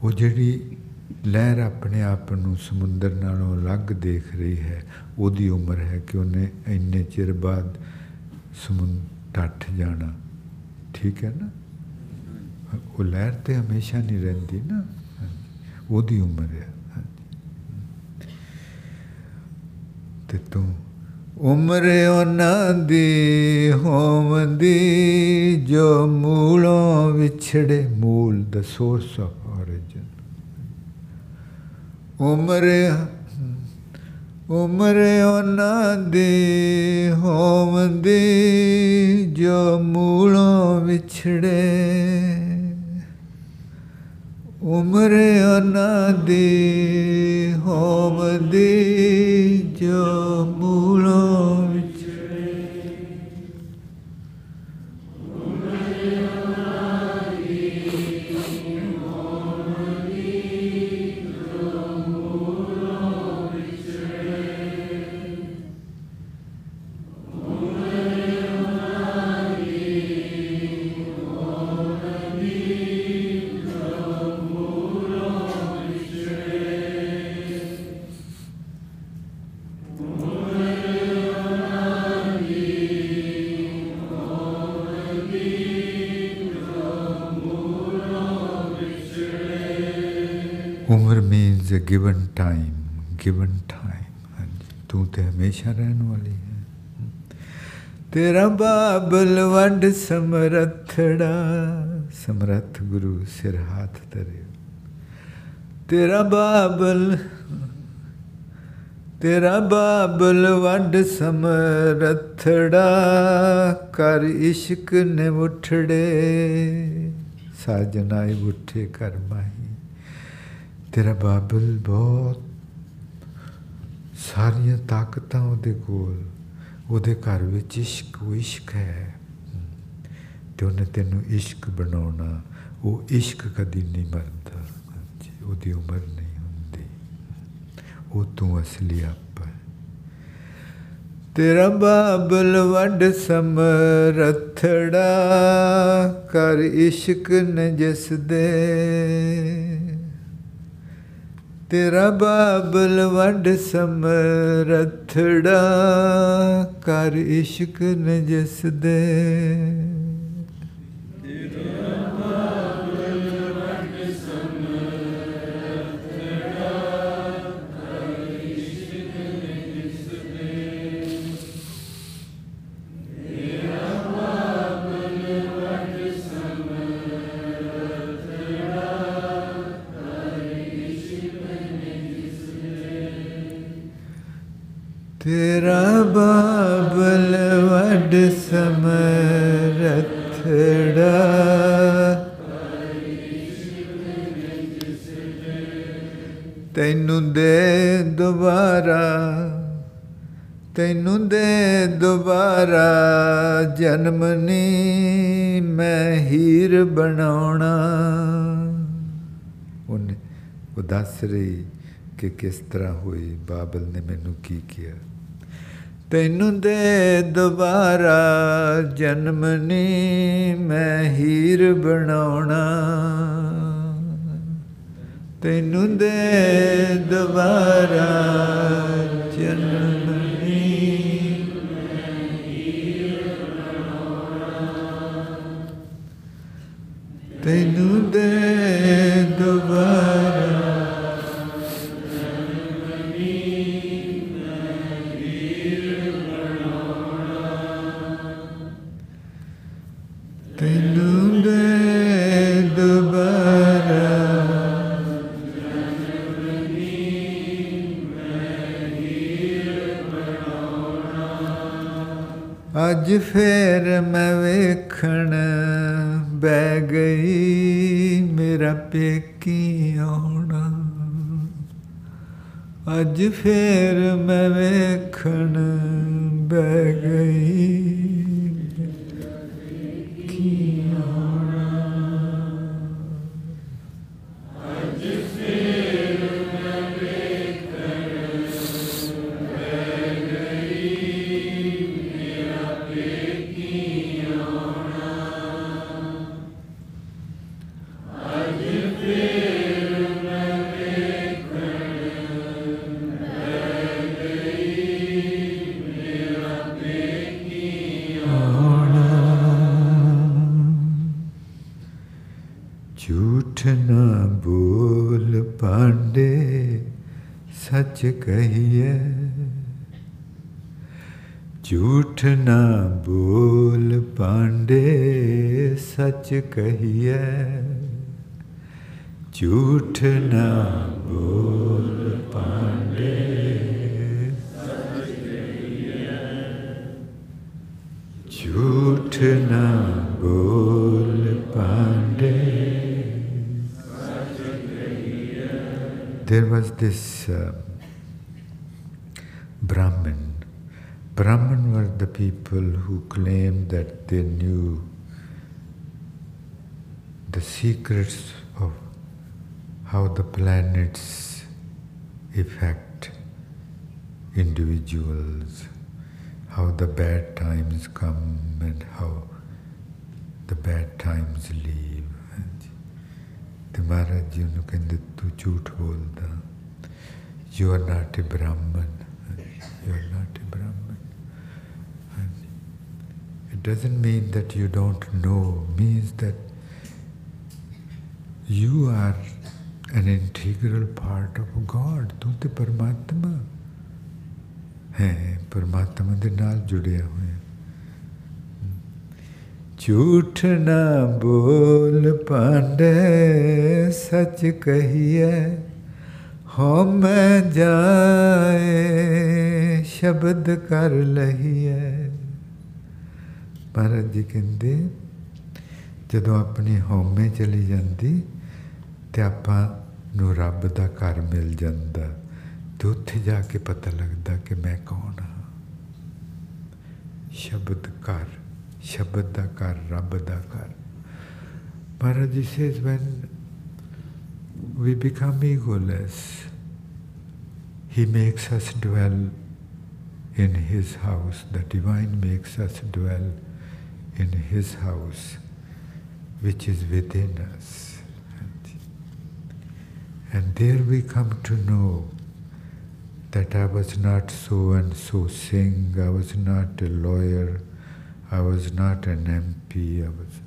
ਉਹ ਜਿਹੜੀ ਲਹਿਰ ਆਪਣੇ ਆਪ ਨੂੰ ਸਮੁੰਦਰ ਨਾਲੋਂ ਅਲੱਗ ਦੇਖ ਰਹੀ ਹੈ ਉਹਦੀ ਉਮਰ ਹੈ ਕਿ ਉਹਨੇ ਇੰਨੇ ਚਿਰ ਬਾਅਦ ਸਮੁੰਦਰ ਟੱਟ ਜਾਣਾ ਠੀਕ ਹੈ ਨਾ ਉਹ ਲਹਿਰ ਤੇ ਹਮੇਸ਼ਾ ਨਹੀਂ ਰਹਿੰਦੀ ਨਾ ਉਹਦੀ ਉਮਰ ਹੈ ਤੇ ਤੂੰ ਉਮਰ ਉਹਨਾਂ ਦੀ ਹੋਵੰਦੀ ਜੋ ਮੂਲੋਂ ਵਿਛੜੇ ਮੂਲ ਦ ਸੋਰਸ ਆਫ origin ਉਮਰ ਉਮਰ ਉਹਨਾਂ ਦੀ ਹੋਵੰਦੀ ਜੋ ਮੂਲੋਂ ਵਿਛੜੇ उम्र अनादे होम दे जो मूलों गिवन टाइम गिवन टाइम हाँ जी, तू तो हमेशा रहने वाली है। तेरा बाबल वंड समरथड़ा, समरथ गुरु सिर हाथ तरे तेरा बाबल तेरा बाबल वंड समरथड़ा, कर इश्क ने मुठड़े साजनाई बुठे कर माही। ਤੇਰਾ ਬਾਬਲ ਬਹੁਤ ਸਾਰੀਆਂ ਤਾਕਤਾਂ ਉਹਦੇ ਕੋਲ ਉਹਦੇ ਘਰ ਵਿੱਚ ਇਸ਼ਕ ਉਹ ਇਸ਼ਕ ਹੈ। ਤੇ ਉਹਨੇ ਤੈਨੂੰ ਇਸ਼ਕ ਬਣਾਉਣਾ ਉਹ ਇਸ਼ਕ ਕਦੀ ਨਹੀਂ ਮਰਦਾ। ਹਾਂਜੀ, ਉਹਦੀ ਉਮਰ ਨਹੀਂ ਹੁੰਦੀ। ਉਹ ਤੂੰ ਅਸਲੀ ਆਪ ਹੈ। ਤੇਰਾ ਬਾਬਲ ਵੰਡ ਸਮਰਥੜਾ ਕਰ ਇਸ਼ਕ ਨ ਜਿਸ ਦੇ ਤੇਰਾ ਬਾਬਲ ਵੰਡ ਸਮਰਥੜਾ ਕਰ ਇਸ਼ਕ ਨ ਜਿਸ ਦੇ ਤੇਰਾ ਬਾਬਲ ਵੱਡ ਸਮਰਥੜਾ। ਤੈਨੂੰ ਦੇ ਦੁਬਾਰਾ, ਤੈਨੂੰ ਦੇ ਦੁਬਾਰਾ ਜਨਮ ਨੀ ਮੈਂ ਹੀਰ ਬਣਾਉਣਾ। ਉਹਨੇ ਉਹ ਦੱਸ ਰਹੀ ਕਿ ਕਿਸ ਤਰ੍ਹਾਂ ਹੋਈ? ਬਾਬਲ ਨੇ ਮੈਨੂੰ ਕੀ ਕਿਹਾ? ਤੈਨੂੰ ਦੇ ਦੁਬਾਰਾ ਜਨਮ ਨੀ ਮੈਂ ਹੀਰ ਬਣਾਉਣਾ। ਤੈਨੂੰ ਦੇ ਦੁਬਾਰਾ ਜਨਮ ਤੈਨੂੰ ਦੇ ਦੁਬਾਰਾ ਅੱਜ ਫੇਰ ਮੈਂ ਵੇਖਣ ਬਹਿ ਗਈ, ਮੇਰਾ ਪੇਕੀ ਆਉਣਾ। ਅੱਜ ਫੇਰ ਮੈਂ ਵੇਖਣ ਬਹਿ ਗਈ। There was this uh, Brahmin. Brahmin were the people who claimed that they knew the secrets how the planets affect individuals, how the bad times come and how the bad times leave. ਤੇ ਮਹਾਰਾਜ ਜੀ ਨੂੰ ਕਹਿੰਦੇ ਤੂੰ ਝੂਠ ਬੋਲਦਾ you are not ਏ ਬ੍ਰਾਹਮਣ you are not ਏ ਬ੍ਰਾਹਮਣ it doesn't mean that you don't know means that you are an integral part of God. ਤੂੰ ਤੇ ਪਰਮਾਤਮਾ ਹੈ ਪਰਮਾਤਮਾ ਦੇ ਨਾਲ ਜੁੜਿਆ ਹੋਇਆ ਝੂਠ ਨਾ ਬੋਲ ਪਾਂਡੇ ਸੱਚ ਕਹੀਏ ਹੋ ਮੈਂ ਜਾਏ ਸ਼ਬਦ ਕਰ ਲਹੀਏ ਮਹਾਰਾਜ ਜੀ ਕਹਿੰਦੇ ਜਦੋਂ ਆਪਣੇ ਹਉਮੈ ਚਲੀ ਜਾਂਦੀ ਤੇ ਆਪਾਂ ਨੂੰ ਰੱਬ ਦਾ ਘਰ ਮਿਲ ਜਾਂਦਾ ਤੇ ਉੱਥੇ ਜਾ ਕੇ ਪਤਾ ਲੱਗਦਾ ਕਿ ਮੈਂ ਕੌਣ ਹਾਂ ਸ਼ਬਦ ਘਰ ਸ਼ਬਦ ਦਾ ਘਰ ਰੱਬ ਦਾ ਘਰ Maharaj says when we become egoless, he makes us dwell in his house. The divine makes us dwell in his house, which is within us. And there we come to know that I was not so and so Singh, I was not a lawyer, I was not an MP, I was,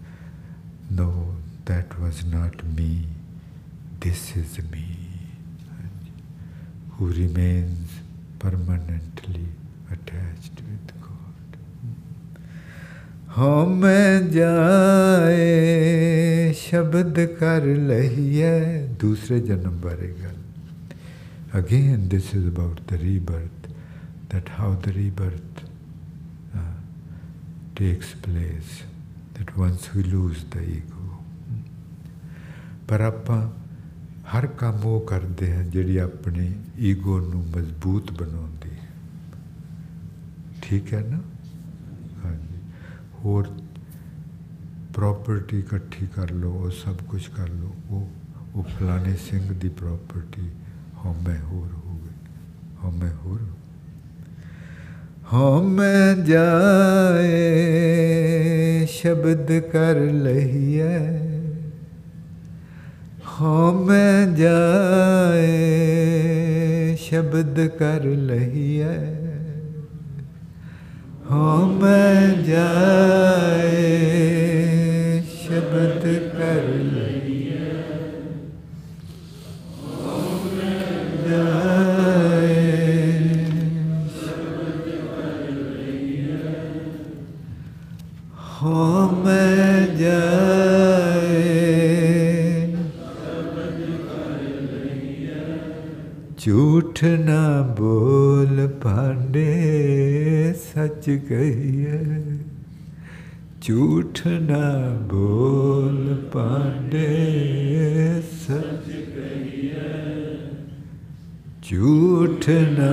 no, that was not me. This is me, who remains permanently attached. ਹਉ ਮੈਂ ਜਾਏ ਸ਼ਬਦ ਕਰ ਲਈਏ ਦੂਸਰੇ ਜਨਮ ਬਾਰੇ ਗੱਲ again this is about the rebirth that how the rebirth uh, takes place that once we lose the ego ਪਰ ਆਪਾਂ ਹਰ ਕੰਮ ਉਹ ਕਰਦੇ ਹਾਂ ਜਿਹੜੀ ਆਪਣੀ ਈਗੋ ਨੂੰ ਮਜ਼ਬੂਤ ਬਣਾਉਂਦੀ ਹੈ ਠੀਕ ਹੈ ਨਾ ਹਾਂਜੀ और प्रॉपर्टी इकट्ठी कर लो और सब कुछ कर लो। वो वो फलाने सिंह की प्रॉपर्टी हमें होर हो गई हमें होर हम जाए, शब्द कर लहिए। हम जाए, शब्द कर लहिए। ਹਉਮੈ ਜਾਏ ਸ਼ਬਦ ਕਰ ਲਈਐ ਹਉਮੈ ਜਾਏ ਸ਼ਬਦ ਕਰ ਲਈਐ ਹਉਮੈ ਜਾਏ। झूठ न बोल पांडे सच कहिए झूठ न बोल पांडे सच कहिए झूठ न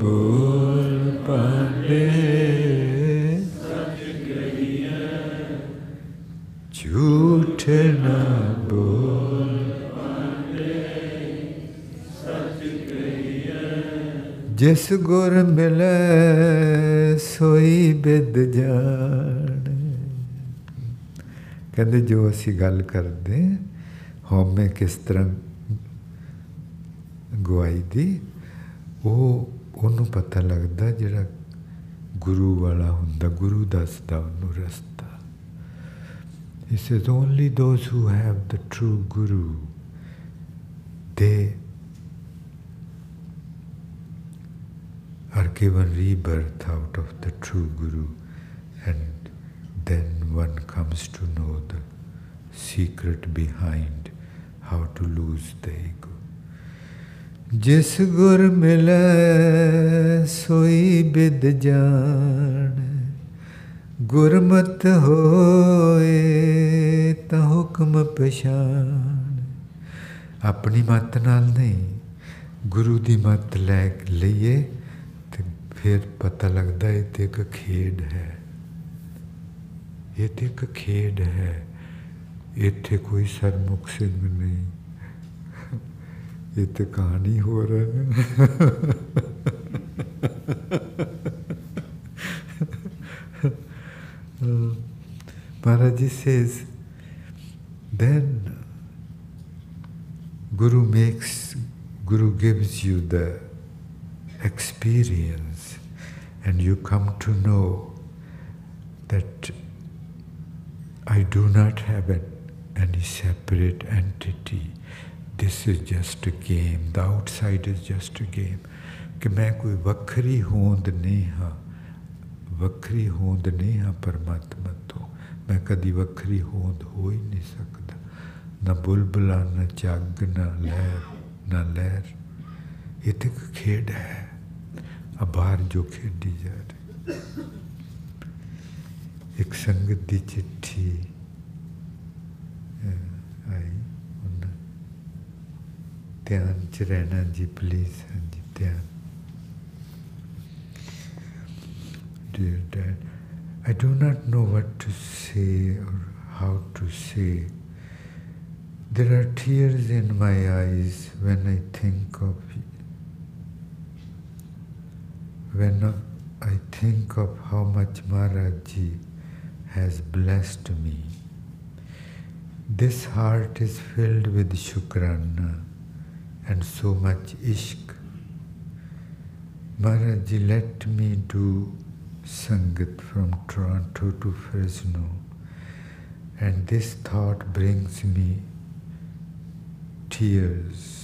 बोल पांडे सच कहिए झूठ न बोल ਜਿਸ ਗੁਰ ਮਿਲੇ ਸੋਈ ਬਿਦ ਜਾਣ ਕਹਿੰਦੇ ਜੋ ਅਸੀਂ ਗੱਲ ਕਰਦੇ ਹਉਮੈ ਕਿਸ ਤਰ੍ਹਾਂ ਗਵਾਈ ਦੀ ਉਹ ਉਹਨੂੰ ਪਤਾ ਲੱਗਦਾ ਜਿਹੜਾ ਗੁਰੂ ਵਾਲਾ ਹੁੰਦਾ ਗੁਰੂ ਦੱਸਦਾ ਉਹਨੂੰ ਰਸਤਾ He says only those who have the true guru they are given rebirth out of the true guru and then one comes to know the secret behind how to lose the ego ਜਿਸ ਗੁਰ ਮਿਲੈ ਸੋਈ ਬਿਦ ਜਾਣ ਗੁਰਮਤ ਹੋਏ ਤਾਂ ਹੁਕਮ ਪਛਾਣ ਆਪਣੀ ਮਤ ਨਾਲ ਨਹੀਂ ਗੁਰੂ ਦੀ ਮਤ ਲੈ ਲਈਏ ਤੇ ਫਿਰ ਪਤਾ ਲੱਗਦਾ ਇਹ ਤੇ ਇੱਕ ਖੇਡ ਹੈ ਇਹ ਤੇ ਇੱਕ ਖੇਡ ਹੈ ਇੱਥੇ ਕੋਈ ਸਰਮੁਖ ਸਿੰਘ ਨਹੀਂ ਇਹ ਤੇ ਕਹਾਣੀ ਹੋ ਰਹੀ ਹੈ Maharaji says, then Guru makes, Guru gives you the experience and you come to know that I do not have an, any separate entity. This is just a game. The outside is just a game. ਕਿ ਮੈਂ ਕੋਈ ਵੱਖਰੀ ਹੋਂਦ ਨਹੀਂ ਹਾਂ ਵੱਖਰੀ ਹੋਂਦ ਨਹੀਂ ਹਾਂ ਪਰਮਾਤਮਾ ਤੋਂ ਮੈਂ ਕਦੀ ਵੱਖਰੀ ਹੋਂਦ ਹੋ ਹੀ ਨਹੀਂ ਸਕਦਾ ਨਾ ਬੁਲਬੁਲਾ ਨਾ ਚੱਗ ਨਾ ਲਹਿਰ ਨਾ ਲਹਿਰ ਇਹ ਤੇ ਇੱਕ ਖੇਡ ਹੈ ਆ ਬਾਹਰ ਜੋ ਖੇਡੀ ਜਾ ਰਹੀ ਇੱਕ ਸੰਗਤ ਦੀ ਚਿੱਠੀ ਆਈ ਉਹਨਾਂ ਧਿਆਨ ਚ ਰਹਿਣਾ ਜੀ ਪਲੀਜ਼ ਹਾਂਜੀ ਧਿਆਨ dear Dad, I do not know what to say or how to say. There are tears in my eyes when I think of when I think of how much Maharaji has blessed me. This heart is filled with shukrana and so much ishq. Maharaji, let me do Sangat from Toronto to Fresno, and this thought brings me tears.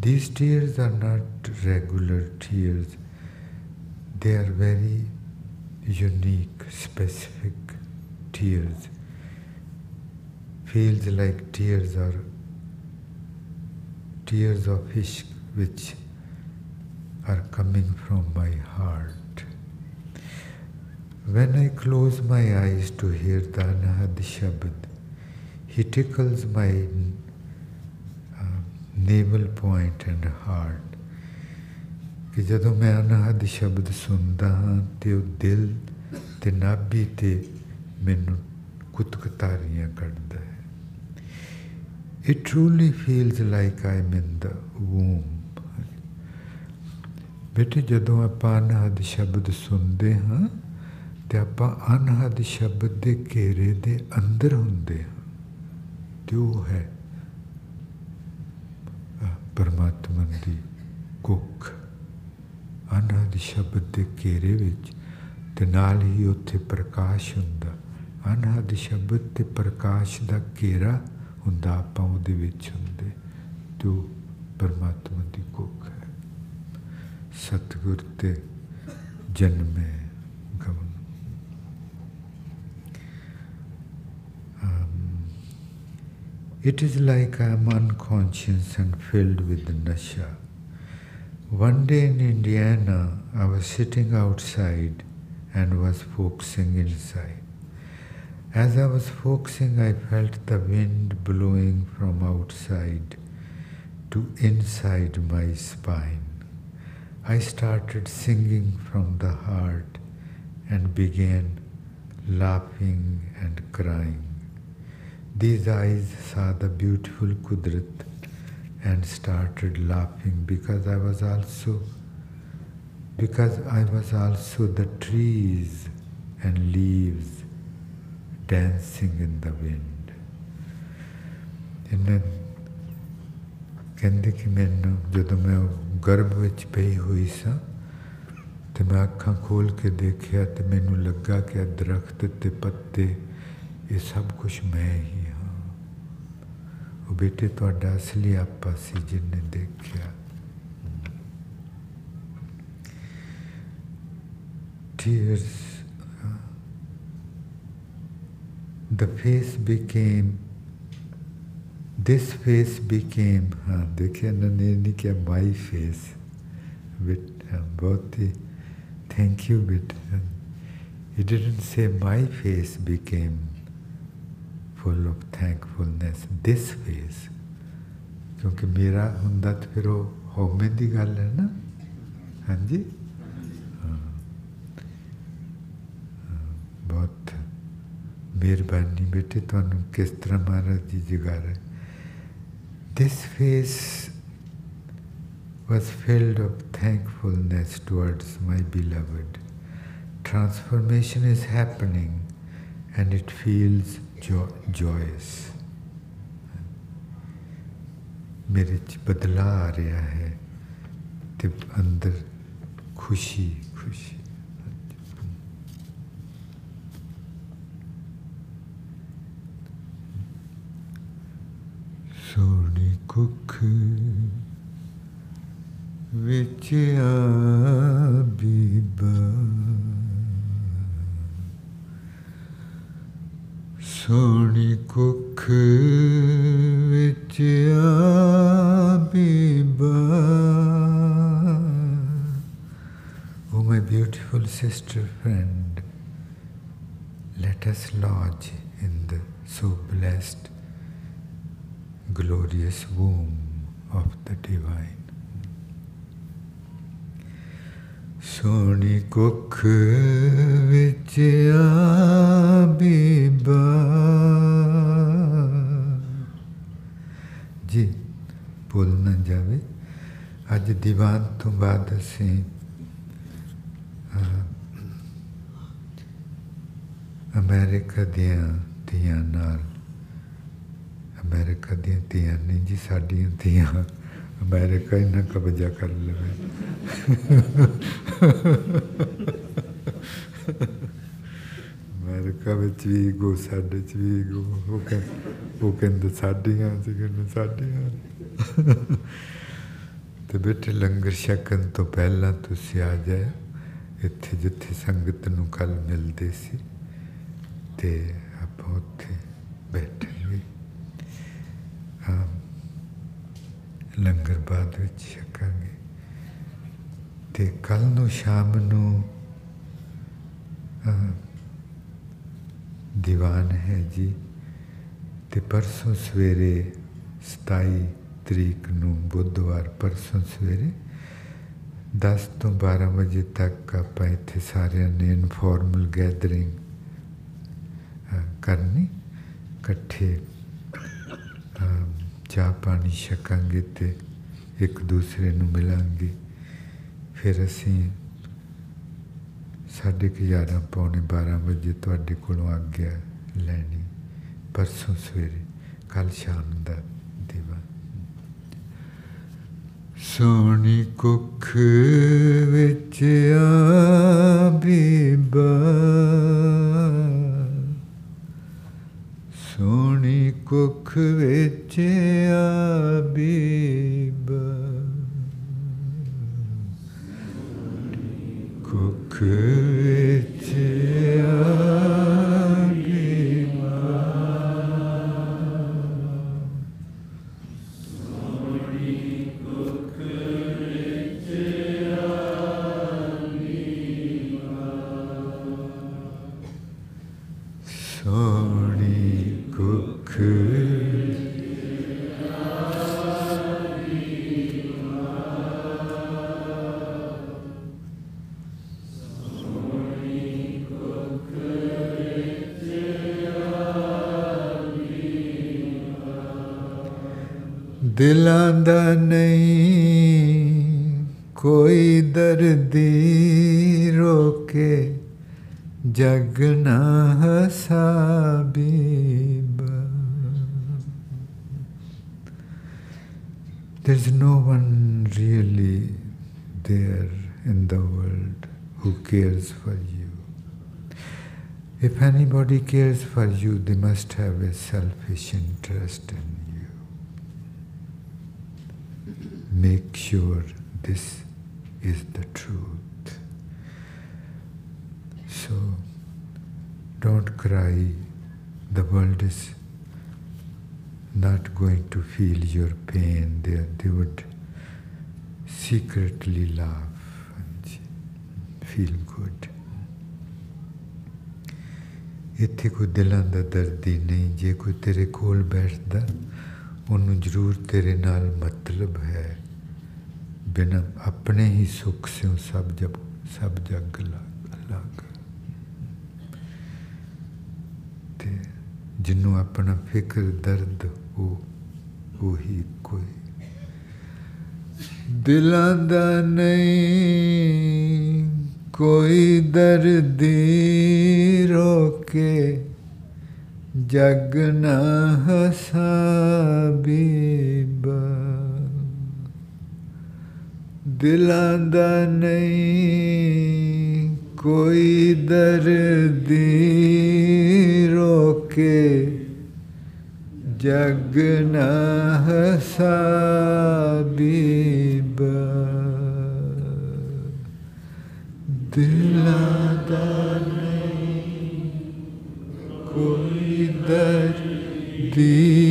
These tears are not regular tears, they are very unique, specific tears. Feels like tears are tears of ishq which are coming from my heart. When I close my eyes to hear the Anahad Shabad, he tickles my uh, navel point and heart. ਕਿ ਜਦੋਂ ਮੈਂ ਅਨਹਦ ਸ਼ਬਦ ਸੁਣਦਾ ਹਾਂ ਤੇ ਉਹ ਦਿਲ ਤੇ ਨਾਭੀ ਤੇ ਮੈਨੂੰ ਕੁਤਕਤਾਰੀਆਂ ਕੱਢਦਾ ਹੈ It truly feels like I'm in the womb. ਬੇਟੇ ਜਦੋਂ ਆਪਾਂ ਅਨਹਦ ਸ਼ਬਦ ਸੁਣਦੇ ਹਾਂ ਤੇ ਆਪਾਂ ਅਨਹਦ ਸ਼ਬਦ ਦੇ ਘੇਰੇ ਦੇ ਅੰਦਰ ਹੁੰਦੇ ਹਾਂ ਤੇ ਉਹ ਹੈ ਪਰਮਾਤਮਾ ਦੀ ਕੁੱਖ। ਅਨਹਦ ਸ਼ਬਦ ਦੇ ਘੇਰੇ ਵਿੱਚ ਤੇ ਨਾਲ ਹੀ ਉੱਥੇ ਪ੍ਰਕਾਸ਼ ਹੁੰਦਾ। ਅਨਹਦ ਸ਼ਬਦ ਤੇ ਪ੍ਰਕਾਸ਼ ਦਾ ਘੇਰਾ ਹੁੰਦਾ, ਆਪਾਂ ਉਹਦੇ ਵਿੱਚ ਹੁੰਦੇ। ਤੇ ਪਰਮਾਤਮਾ ਦੀ ਕੁੱਖ ਹੈ। ਸਤਗੁਰ ਤੇ ਜਨਮੇ It is like I am unconscious and filled with nasha. One day in Indiana, I was sitting outside and was focusing inside. As I was focusing, I felt the wind blowing from outside to inside my spine. I started singing from the heart and began laughing and crying. These eyes saw the beautiful Kudrat and started laughing because I was also because I was also the trees and leaves dancing in the wind. ਇਹਨਾਂ ਕਹਿੰਦੇ ਕਿ ਮੈਨੂੰ ਜਦੋਂ ਮੈਂ ਗਰਭ ਵਿੱਚ ਪਈ ਹੋਈ ਸਾਂ ਤੇ ਮੈਂ ਅੱਖਾਂ ਖੋਲ ਕੇ ਦੇਖਿਆ ਤੇ ਮੈਨੂੰ ਲੱਗਾ ਕਿ ਦਰਖਤ ਤੇ ਪੱਤੇ ਇਹ ਸਭ ਕੁਝ ਮੈਂ ਹੀ ਹਾਂ ਉਹ ਬੇਟੇ ਤੁਹਾਡਾ ਅਸਲੀ ਆਪਾ ਸੀ ਜਿੰਨੇ ਦੇਖਿਆ tears the face became this face became हाँ देखिए उन्होंने नहीं किया my face bit बहुत ही thank you bit he didn't say my face became full of thankfulness this face ਕਿਉਂਕਿ ਮੇਰਾ ਹੁੰਦਾ ਤਾਂ ਫਿਰ ਉਹ ਹਉਮੈ ਦੀ ਗੱਲ ਹੈ ਨਾ ਹਾਂਜੀ ਬਹੁਤ ਮਿਹਰਬਾਨੀ ਬੇਟੇ ਤੁਹਾਨੂੰ ਕਿਸ ਤਰ੍ਹਾਂ ਮਹਾਰਾਜ ਜੀ ਜਗਾ ਰਹੇ This face was filled of thankfulness towards my beloved. Transformation is happening and it feels jo- joyous. ਮੇਰੇ ਚ ਬਦਲਾ ਆ ਰਿਹਾ ਹੈ ਤੇ ਅੰਦਰ ਖੁਸ਼ੀ ਖੁਸ਼ੀ ਸੋਹਣੀ ਕੁੱਖ ਵਿੱਚ ਆ ਬੀਬਾ 소리고 O oh, my beautiful sister friend, let us lodge in the so blessed, glorious womb of the Divine. ਸੋਹਣੀ ਕੁੱਖ ਵਿੱਚ ਆ ਬੀਬਾ ਜੀ ਭੁੱਲ ਨਾ ਜਾਵੇ ਅੱਜ ਦੀਵਾਨ ਤੋਂ ਬਾਅਦ ਅਸੀਂ ਅਮਰੀਕਾ ਦੀਆਂ ਧੀਆਂ ਨਾਲ ਅਮਰੀਕਾ ਦੀਆਂ ਧੀਆਂ ਨਹੀਂ ਜੀ ਸਾਡੀਆਂ ਧੀਆਂ ਅਮਰੀਕਾ ਇਹਨਾਂ ਕਬਜ਼ਾ ਕਰ ਲਵੇ ਅਮਰੀਕਾ ਵਿੱਚ ਵੀ ਗੋ ਸਾਡੇ ਚ ਵੀ ਗੋ ਉਹ ਕਹਿੰਦੇ ਉਹ ਕਹਿੰਦੇ ਸਾਡੀਆਂ ਸੀ ਕਹਿੰਦੇ ਸਾਡੀਆਂ ਤੇ ਬੇਟੇ ਲੰਗਰ ਛਕਣ ਤੋਂ ਪਹਿਲਾਂ ਤੁਸੀਂ ਆ ਜਾਏ ਇੱਥੇ ਜਿੱਥੇ ਸੰਗਤ ਨੂੰ ਕੱਲ ਮਿਲਦੇ ਸੀ ਤੇ ਆਪਾਂ ਉੱਥੇ ਬੈਠਾਂਗੇ ਲੰਗਰ ਬਾਅਦ ਵਿੱਚ ਛਕਾਂਗੇ ਤੇ ਕੱਲ ਨੂੰ ਸ਼ਾਮ ਨੂੰ ਦੀਵਾਨ ਹੈ ਜੀ ਤੇ ਪਰਸੋਂ ਸਵੇਰੇ 27 ਤਰੀਕ ਨੂੰ ਬੁੱਧਵਾਰ ਪਰਸੋਂ ਸਵੇਰੇ 10 ਤੋਂ 12 ਵਜੇ ਤੱਕ ਆਪਾਂ ਇੱਥੇ ਸਾਰਿਆਂ ਨੇ ਇਨਫੋਰਮਲ ਗੈਦਰਿੰਗ ਕਰਨੀ ਇਕੱਠੇ ਚਾਹ ਪਾਣੀ ਛਕਾਂਗੇ ਤੇ ਇੱਕ ਦੂਸਰੇ ਨੂੰ ਮਿਲਾਂਗੇ। ਫਿਰ ਅਸੀਂ ਸਾਢੇ ਕੁ ਗਿਆਰਾਂ ਪੌਣੇ 12 ਵਜੇ ਤੁਹਾਡੇ ਕੋਲੋਂ ਆਗਿਆ ਲੈਣੀ ਪਰਸੋਂ ਸਵੇਰੇ ਕੱਲ ਸ਼ਾਮ ਦਾ ਦੀਵਾ। ਸੋਹਣੀ ਕੁੱਖ ਵਿੱਚ ਆ ਬੀਬਾ। துணிக்கு வெற்றியாபீபா கொக்கு வெற்றியா जगना Habib. There's no one really there in the world who cares for you. If anybody cares for you, they must have a selfish interest in you. Make sure this is the truth. don't cry. The world is not going to feel your pain. They, they would secretly laugh and feel good. ਇੱਥੇ ਕੋਈ ਦਿਲਾਂ ਦਾ ਦਰਦੀ ਨਹੀਂ ਜੇ ਕੋਈ ਤੇਰੇ ਕੋਲ ਬੈਠਦਾ ਉਹਨੂੰ ਜ਼ਰੂਰ ਤੇਰੇ ਨਾਲ ਮਤਲਬ ਹੈ ਬਿਨਾਂ ਆਪਣੇ ਹੀ ਸੁੱਖ ਸਿਉ ਸਭ ਜਬ ਸਭ ਜਗ ਲੱਗ ਲੱਗ ਜਿਹਨੂੰ ਆਪਣਾ ਫਿਕਰ, ਦਰਦ ਉਹ, ਉਹੀ ਕੋਈ। ਦਿਲਾਂ ਦਾ ਨਹੀਂ, ਕੋਈ ਦਰਦੀ ਰੋਕੇ, ਜਗ ਨਾ ਹਸਾਬੀਬਾ ਦਿਲਾਂ ਦਾ ਨਹੀਂ कोई दर्दी रोके जग न हसाबीब दिलादा नहीं कोई दर्दी